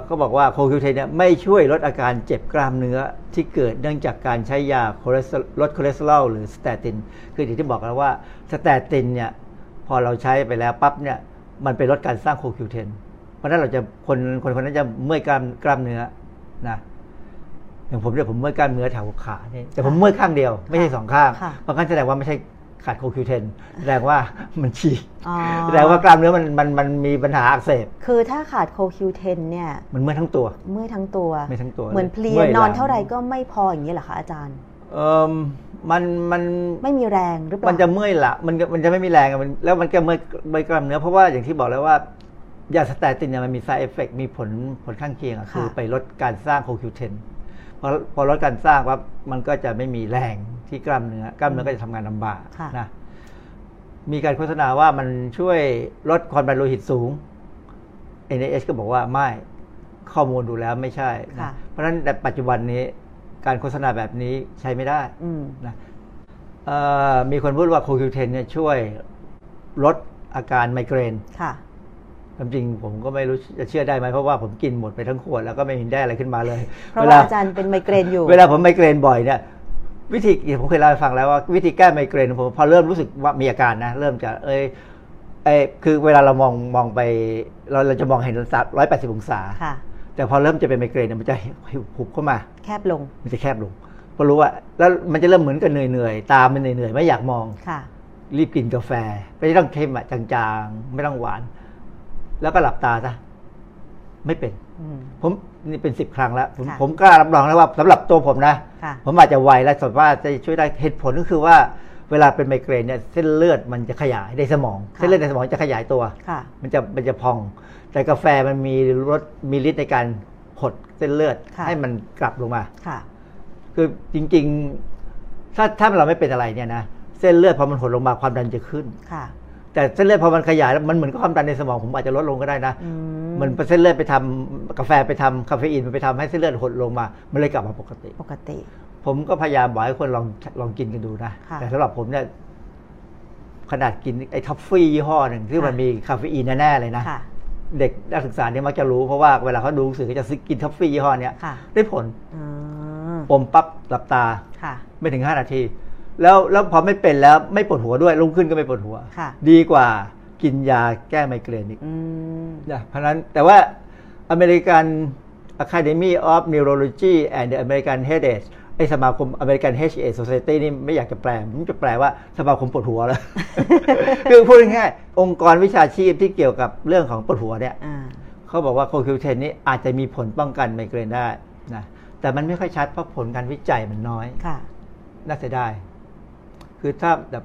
[SPEAKER 6] ก็บอกว่าโคคิวเทนเนี่ยไม่ช่วยลดอาการเจ็บกล้ามเนื้อที่เกิดเนื่องจากการใช้ยาคอเลสเตอรอลลดคอเลสเตอรอลหรือสเตติน คืออย่างที่บอกแล้วว่าสเตตินเนี่ยพอเราใช้ไปแล้วปั๊บเนี่ยมันไปลดการสร้างโคคิวเทนเพราะฉะนั้นเราจะคนคนคนนั้นจะเมื่อยกล้ามกล้ามเนื้อนะอย่างผมเนี่ยผมเมื่อยกล้ามเนื้อแถวขาเนี่ยแต่ผมเมื่อยข้างเดียว ไม่ใช่สองข้าง
[SPEAKER 2] ค่ะ
[SPEAKER 6] เพราะงั้นแสดงว่าไม่ใช่ ขาดโคคิวเทนแสดงว่ามันฉีก
[SPEAKER 2] อ๋อ
[SPEAKER 6] แสดงว่ากล้ามเนื้อมันมันมันมีปัญหาอักเสบ
[SPEAKER 2] คือถ้าขาดโคคิวเทนเนี่ย
[SPEAKER 6] มันเมื่อยทั้งตัว
[SPEAKER 2] เมื่อยทั้งตัว
[SPEAKER 6] เมื่อยทั้งตัว
[SPEAKER 2] เหมือนเพลีย
[SPEAKER 6] เมื่อย
[SPEAKER 2] นอน
[SPEAKER 6] หลัง
[SPEAKER 2] เท่าไหร่ก็ไม่พออย่างนี้เหรอคะอาจารย์
[SPEAKER 6] เออมันมัน
[SPEAKER 2] ไม่มีแรงหรือเปล่า
[SPEAKER 6] มันจะเมื่อยละมันก็มันจะไม่มีแรงอะมันแล้วมันก็เมื่อยเมื่อยกล้ามเนื้อเพราะว่าอย่างที่บอกแล้วว่ายาสเตตินเนี่ยมันมี side effect มีผลผลข้างเคียงอะคือไปลดการสร้างโคคิวเทน พอพอลดการสร้างปั๊บมันก็จะไม่มีแรงที่กล้ามเนื้อกล้ามเนื้อก็จะทำงานลำบาก
[SPEAKER 2] ค่ะ
[SPEAKER 6] นะมีการโฆษณาว่ามันช่วยลดความดันโลหิตสูง NIH ก็บอกว่าไม่ข้อมูลดูแล้วไม่ใช่
[SPEAKER 2] ค่ะ
[SPEAKER 6] นะเพราะฉะนั้นในปัจจุบันนี้การโฆษณาแบบนี้ใช้ไม่ได้
[SPEAKER 2] อืม
[SPEAKER 6] นะเอ่อมีคนพูดว่าโคคิวเทนเนี่ยช่วยลดอาการไมเกรน
[SPEAKER 2] ค่ะ
[SPEAKER 6] ความจริงผมก็ไม่รู้จะเชื่อได้ไหมเพราะว่าผมกินหมดไปทั้งขวดแล้วก็ไม่เห็นได้อะไรขึ้นมาเลย
[SPEAKER 2] เพราะว่าอาจารย์เป็นไมเกรนอยู่
[SPEAKER 6] เวลาผมไมเกรนบ่อยเนี่ยวิธีผมเคยเล่าให้ฟังแล้วว่าวิธีแก้ไมเกรนของผมพอเริ่มรู้สึกว่ามีอาการนะเริ่มจะเอยเอยคือเวลาเรามองมองไปเราเราจะมองเห็นร้อยแปดสิบองศา
[SPEAKER 2] ค่ะ
[SPEAKER 6] แต่พอเริ่มจะเป็นไมเกรนเนี่ยมันจะหุบเข้ามา
[SPEAKER 2] แคบลง
[SPEAKER 6] มันจะแคบลงพอรู้ว่าแล้วมันจะเริ่มเหมือนกับเหนื่อยๆตามันเหนื่อยๆไม่อยากมอง
[SPEAKER 2] ค่ะ
[SPEAKER 6] รีบกินกาแฟไม่ต้องเค็มอะจางๆ ไม่ต้องหวาน แล้วก็หลับตาซะไม่เป็น
[SPEAKER 2] อืม
[SPEAKER 6] ผมนี่เป็นสิบครั้งแล้ว ผม
[SPEAKER 2] ค่ะ
[SPEAKER 6] ผมกล้ารับรองแล้วว่าสำหรับตัวผมนะ
[SPEAKER 2] ค่ะ
[SPEAKER 6] ผมอาจจะไวและสมว่าจะช่วยได้เหตุผลก็คือว่าเวลาเป็นไมเกรนเนี่ยเส้นเลือดมันจะขยายในสมอง
[SPEAKER 2] ค่ะ
[SPEAKER 6] เส้นเลือดในสมองจะขยายตัว
[SPEAKER 2] ค่ะ
[SPEAKER 6] มันจะมันจะพอง แต่กาแฟมันมีรสมีฤทธิ์ในการหดเส้นเลือด
[SPEAKER 2] ค่ะ
[SPEAKER 6] ให้มันกลับลงมา
[SPEAKER 2] ค่ะ
[SPEAKER 6] คือจริง ๆ ถ้าถ้าเราไม่เป็นอะไรเนี่ยนะเส้นเลือดพอมันหดลงมาความดันจะขึ้น
[SPEAKER 2] ค่ะ
[SPEAKER 6] แต่เส้นเลือดพอมันขยายแล้วมันเหมือนกับความดันในสมองผมอาจจะลดลงก็ได้นะ
[SPEAKER 2] อืม
[SPEAKER 6] เหมือนเส้นเลือดไปทำกาแฟไปทำคาเฟอีนมันไปทำให้เส้นเลือดหดลงมา มันเลยกลับมาปกติ
[SPEAKER 2] ปกติ
[SPEAKER 6] ผมก็พยายามบอกให้คนลองลองกินกันดูนะ
[SPEAKER 2] ค่ะ
[SPEAKER 6] แต่สำหรับผมเนี่ยขนาดกินไอ้ท็อฟฟี่ยี่ห้อหนึ่งที่มัน
[SPEAKER 2] ค่ะ
[SPEAKER 6] มีคาเฟอีนแน่ๆเลยนะ
[SPEAKER 2] ค่ะ
[SPEAKER 6] เด็กนักศึกษาเนี่ยมักจะรู้เพราะว่าเวลาเขาดูหนังสือเขาจะซื้อกินท็อฟฟี่ยี่ห้อเนี้ย
[SPEAKER 2] ค่ะ
[SPEAKER 6] ได้ผล
[SPEAKER 2] อืม
[SPEAKER 6] อมปั๊บหลับตา
[SPEAKER 2] ค่ะ
[SPEAKER 6] ไม่ถึง5นาที แล้วแล้วพอไม่เป็นแล้วไม่ปวดหัวด้วยรุ่งขึ้นก็ไม่ปวดหัว
[SPEAKER 2] ค่ะ
[SPEAKER 6] ดีกว่ากินยาแก้ไมเกรนอีก
[SPEAKER 2] อืม
[SPEAKER 6] นะเพราะฉะนั้นแต่ว่า American Academy of Neurology and the American Headache ไอสมาคมอเมริกัน HA Society นี่ไม่อยากจะแปลผมจะแปลว่าสมาคมปวดหัวแล้ว คือพูดง่ายๆองค์กรวิชาชีพที่เกี่ยวกับเรื่องของปวดหัวเนี่ย
[SPEAKER 2] อ่า
[SPEAKER 6] เขาบอกว่าโคคิวเทนนี้อาจจะมีผลป้องกันไมเกรนได้นะแต่มันไม่ค่อยชัดเพราะผลการวิจัยมันน้อย
[SPEAKER 2] ค่ะ
[SPEAKER 6] น่าเสียดาย คือถ้าแบบ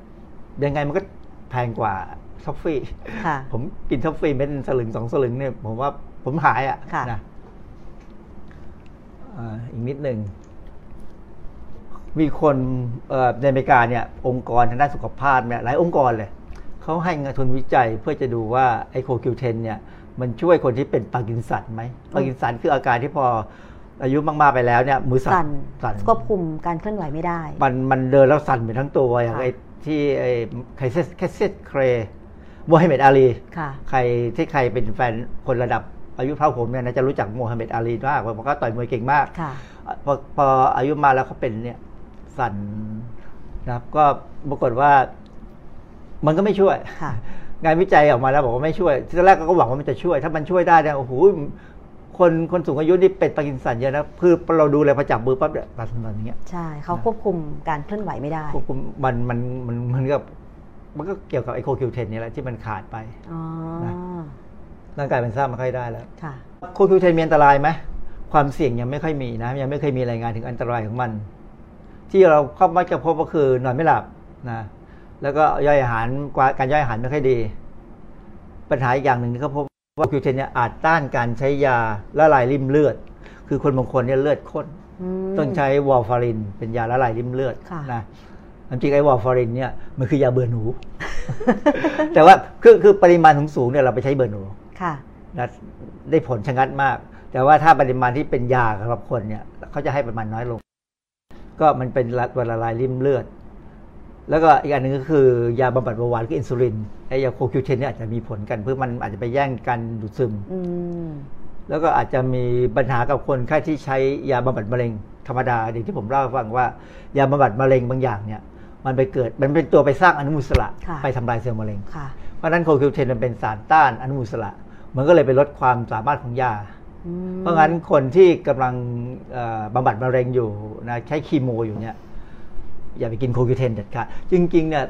[SPEAKER 6] ยังไงมันก็แพงกว่าท็อฟฟี่
[SPEAKER 2] ค่ะ
[SPEAKER 6] ผมกินท็อฟฟี่เป็นสลึงสองสลึงเนี่ยผมว่าผมหายอะ
[SPEAKER 2] ค่ะ
[SPEAKER 6] นะอ่าอีกนิดหนึ่ง มีคนเอ่อในอเมริกาเนี่ย องค์กรทางด้านสุขภาพเนี่ยหลายองค์กรเลย เขาให้เงินทุนวิจัยเพื่อจะดูว่าไอโคคิวเทนเนี่ย มันช่วยคนที่เป็นปาร์กินสันไหมปาร์กินสันคืออาการที่พอ อายุมากๆไปแล้วเนี่ยมือสั่น
[SPEAKER 2] น
[SPEAKER 6] สั่น
[SPEAKER 2] ควบคุมการเคลื่อนไหวไม่ได้
[SPEAKER 6] มันมันเดินแล้วสั่นไปทั้งตัวอย่าง
[SPEAKER 2] ค่ะ
[SPEAKER 6] ไอ้ที่ไอ้แคสเซียสแคสเซียสเคลย์โมฮัมเหม็ดอาลี
[SPEAKER 2] ค่ะ
[SPEAKER 6] ใครที่ใครเป็นแฟนคนระดับอายุเท่าผมเนี่ยนะจะรู้จักโมฮัมเหม็ดอาลีมากเพราะเขาต่อยมวยเก่งมาก
[SPEAKER 2] ค่ะ
[SPEAKER 6] พอพออายุมาแล้วเขาเป็นเนี่ยสั่นนะครับ ก็ปรากฏว่า มันก็ไม่ช่วย
[SPEAKER 2] ค่ะ
[SPEAKER 6] งานวิจัยออกมาแล้วบอกว่าไม่ช่วยทีแรกก็หวังว่ามันจะช่วย ถ้ามันช่วยได้เนี่ยโอ้โห คนคนสูงอายุนี่เป็นปาร์กินสันเยอะนะคือเราดูเลยพอจับมือปั๊บเนี่ยปาร์กินสันอย่างเงี้ย
[SPEAKER 2] ใช่เขาควบคุมการเคลื่อนไหวไม่ได้
[SPEAKER 6] ควบคุมมันมันมันมันก็มันก็เกี่ยวกับไอโคคิวเทนนี่แหละที่มันขาดไป
[SPEAKER 2] อ๋อ
[SPEAKER 6] นะร่างกายมันสร้างไม่ค่อยได้แล้ว
[SPEAKER 2] ค่ะ
[SPEAKER 6] โคคิวเทนมีอันตรายไหมความเสี่ยงยังไม่ค่อยมีนะ ยังไม่เคยมีรายงานถึงอันตรายของมัน ที่เราเข้ามักจะพบก็คือนอนไม่หลับนะแล้วก็ย่อยอาหารการย่อยอาหารไม่ค่อยดี ปัญหาอีกอย่างหนึ่งที่เขาพบ ว่าคิวเทนเนี่ยอาจต้านการใช้ยาละลายริ่มเลือด คือคนบางคนเนี่ยเลือดข้น
[SPEAKER 2] อืม
[SPEAKER 6] ต้องใช้วอลฟาริน เป็นยาละลายริ่มเลือด
[SPEAKER 2] ค่ะ
[SPEAKER 6] นะความจริงไอ้วอลฟารินเนี่ยมันคือยาเบื่อหนู แต่ว่าคือคือปริมาณสูงๆเนี่ยเราไปใช้เบื่อหนู
[SPEAKER 2] ค่ะ
[SPEAKER 6] นะได้ผลชะงัดมาก แต่ว่าถ้าปริมาณที่เป็นยาสำหรับคนเนี่ยเขาจะให้ปริมาณน้อยลง ก็มันเป็นตัวละลายริ่มเลือด แล้วก็อีกอันหนึ่งก็คือยาบำบัดเบาหวานคืออินซูลินไอ้ ยาโคคิวเทนเนี่ยอาจจะมีผลกัน เพื่อมันอาจจะไปแย่งกันดูดซึม
[SPEAKER 2] อืม
[SPEAKER 6] แล้วก็อาจจะมีปัญหากับคนไข้ที่ใช้ยาบำบัดมะเร็งธรรมดาอย่างที่ผมเล่าให้ฟังว่ายาบำบัดมะเร็งบางอย่างเนี่ย มันไปเกิดมันเป็นตัวไปสร้างอนุมูลอิสระ
[SPEAKER 2] ค่ะ
[SPEAKER 6] ไปทำลายเซลล์มะเร็ง
[SPEAKER 2] ค่ะ
[SPEAKER 6] เพราะฉะนั้นโคคิวเทนมันเป็นสารต้านอนุมูลอิสระ มันก็เลยไปลดความสามารถของยา
[SPEAKER 2] อืม
[SPEAKER 6] เพราะงั้นคนที่กำลังเอ่อบำบัดมะเร็งอยู่นะใช้คีโมอยู่เนี่ยอย่าไปกินโคคิวเทนเด็ดขาดจริงๆเนี่ย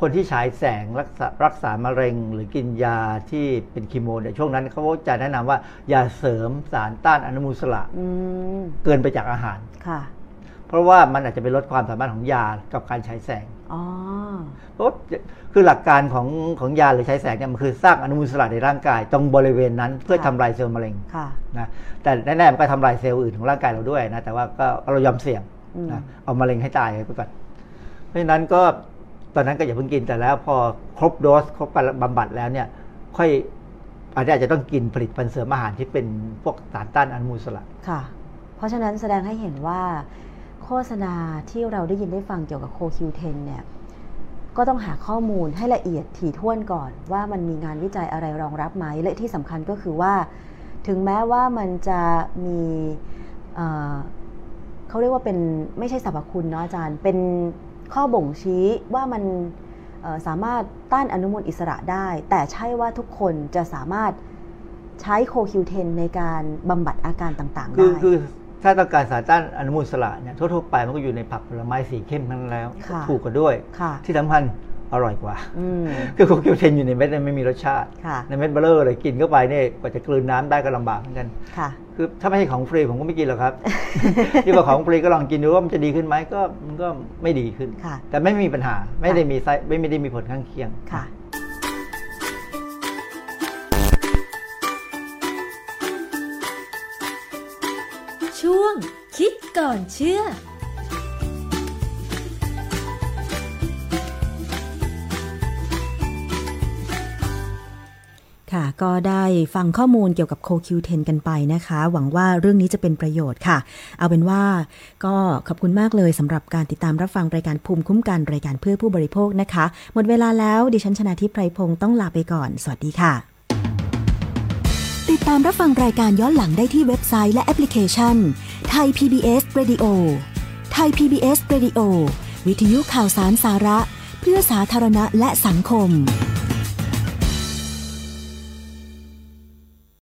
[SPEAKER 6] คนที่ฉายแสงรักษารักษามะเร็ง หรือกินยาที่เป็นคีโมเนี่ยช่วงนั้นเขาจะแนะนำว่า อย่าเสริมสารต้านอนุมูลอิสระ
[SPEAKER 2] อืม
[SPEAKER 6] เกินไปจากอาหาร
[SPEAKER 2] ค่ะ
[SPEAKER 6] เพราะว่ามันอาจจะไปลดความสามารถของยากับการฉายแสง
[SPEAKER 2] อ๋อ
[SPEAKER 6] เพราะคือหลักการของของยาหรือฉายแสงเนี่ยมันคือสร้างอนุมูลอิสระในร่างกาย ตรงบริเวณนั้นเพื่อ
[SPEAKER 2] ค่ะ
[SPEAKER 6] ทำลายเซลล์มะเร็ง
[SPEAKER 2] ค่ะ
[SPEAKER 6] นะแต่แน่ๆมันก็ทำลายเซลล์อื่นของร่างกายเราด้วยนะแต่ว่าก็เรายอมเสี่ยง
[SPEAKER 2] อืม
[SPEAKER 6] นะเอามะเร็งให้ตายไปก่อนเพราะฉะนั้นก็ ตอนนั้นก็อย่าเพิ่งกินแต่แล้วพอครบโดสครบบำบัดแล้วเนี่ยค่อยอาจจะอาจจะต้องกินผลิตภัณฑ์เสริมอาหารที่เป็นพวกสารต้านอนุมูลอิสระ
[SPEAKER 2] ค่ะ เพราะฉะนั้นแสดงให้เห็นว่า โฆษณาที่เราได้ยินได้ฟังเกี่ยวกับโคคิวเทนเนี่ยก็ต้องหาข้อมูลให้ละเอียดถี่ถ้วนก่อน ว่ามันมีงานวิจัยอะไรรองรับไหมและที่สำคัญก็คือว่า ถึงแม้ว่ามันจะมีเเขาเรียกว่าเป็นไม่ใช่สรรพคุณเนาะอาจารย์เป็น ข้อบ่งชี้ว่ามันเอ่อสามารถต้านอนุมูลอิสระได้ แต่ใช่ว่าทุกคนจะสามารถใช้โคคิวเทนในการบำบัดอาการต่างๆ
[SPEAKER 6] คือ
[SPEAKER 2] ได้
[SPEAKER 6] คือถ้าต้องการสารต้านอนุมูลอิสระเนี่ยทั่วๆไปมันก็อยู่ในผักผลไม้สีเข้มทั้งนั้นแล้ว
[SPEAKER 2] ค่ะ
[SPEAKER 6] ถูกกว่าด้วย
[SPEAKER 2] ค่ะ
[SPEAKER 6] ที่สำคัญอร่อยกว่า
[SPEAKER 2] อืม
[SPEAKER 6] คือโคคิวเทนอยู่ในเม็ดเนี่ยไม่มีรสชาติ
[SPEAKER 2] ค่ะ
[SPEAKER 6] ในเม็ดเบลเลอร์เลยกินเข้าไปเนี่ยกว่าจะกลืนน้ำได้ก็ลำบากเหมือนกัน
[SPEAKER 2] ค่ะ
[SPEAKER 6] คือถ้าไม่ใช่ของฟรีผมก็ไม่กินหรอกครับ ที่ว่าของฟรีก็ลองกินดูว่ามันจะดีขึ้นไหมก็มันก็ไม่ดีขึ้น
[SPEAKER 2] ค่ะ
[SPEAKER 6] แต่ไม่มีปัญหาไม่ได้มีไซไม่ไม่ได้มีผลข้างเคียง
[SPEAKER 2] ค่ะ
[SPEAKER 5] ช่วงคิดก่อนเชื่อ
[SPEAKER 2] ก็ได้ฟังข้อมูลเกี่ยวกับ CoQ10 กันไปนะคะ หวังว่าเรื่องนี้จะเป็นประโยชน์ค่ะ เอาเป็นว่าก็ขอบคุณมากเลยสำหรับการติดตามรับฟังรายการภูมิคุ้มกันรายการเพื่อผู้บริโภคนะคะ หมดเวลาแล้วดิฉันชนะทิพไพรพงศ์ต้องลาไปก่อน สวัสดีค่ะ
[SPEAKER 7] ติดตามรับฟังรายการย้อนหลังได้ที่เว็บไซต์และแอปพลิเคชันไทย PBS Radio ไทย PBS Radio วิทยุข่าวสารสาระ เพื่อสาธารณะและสังคม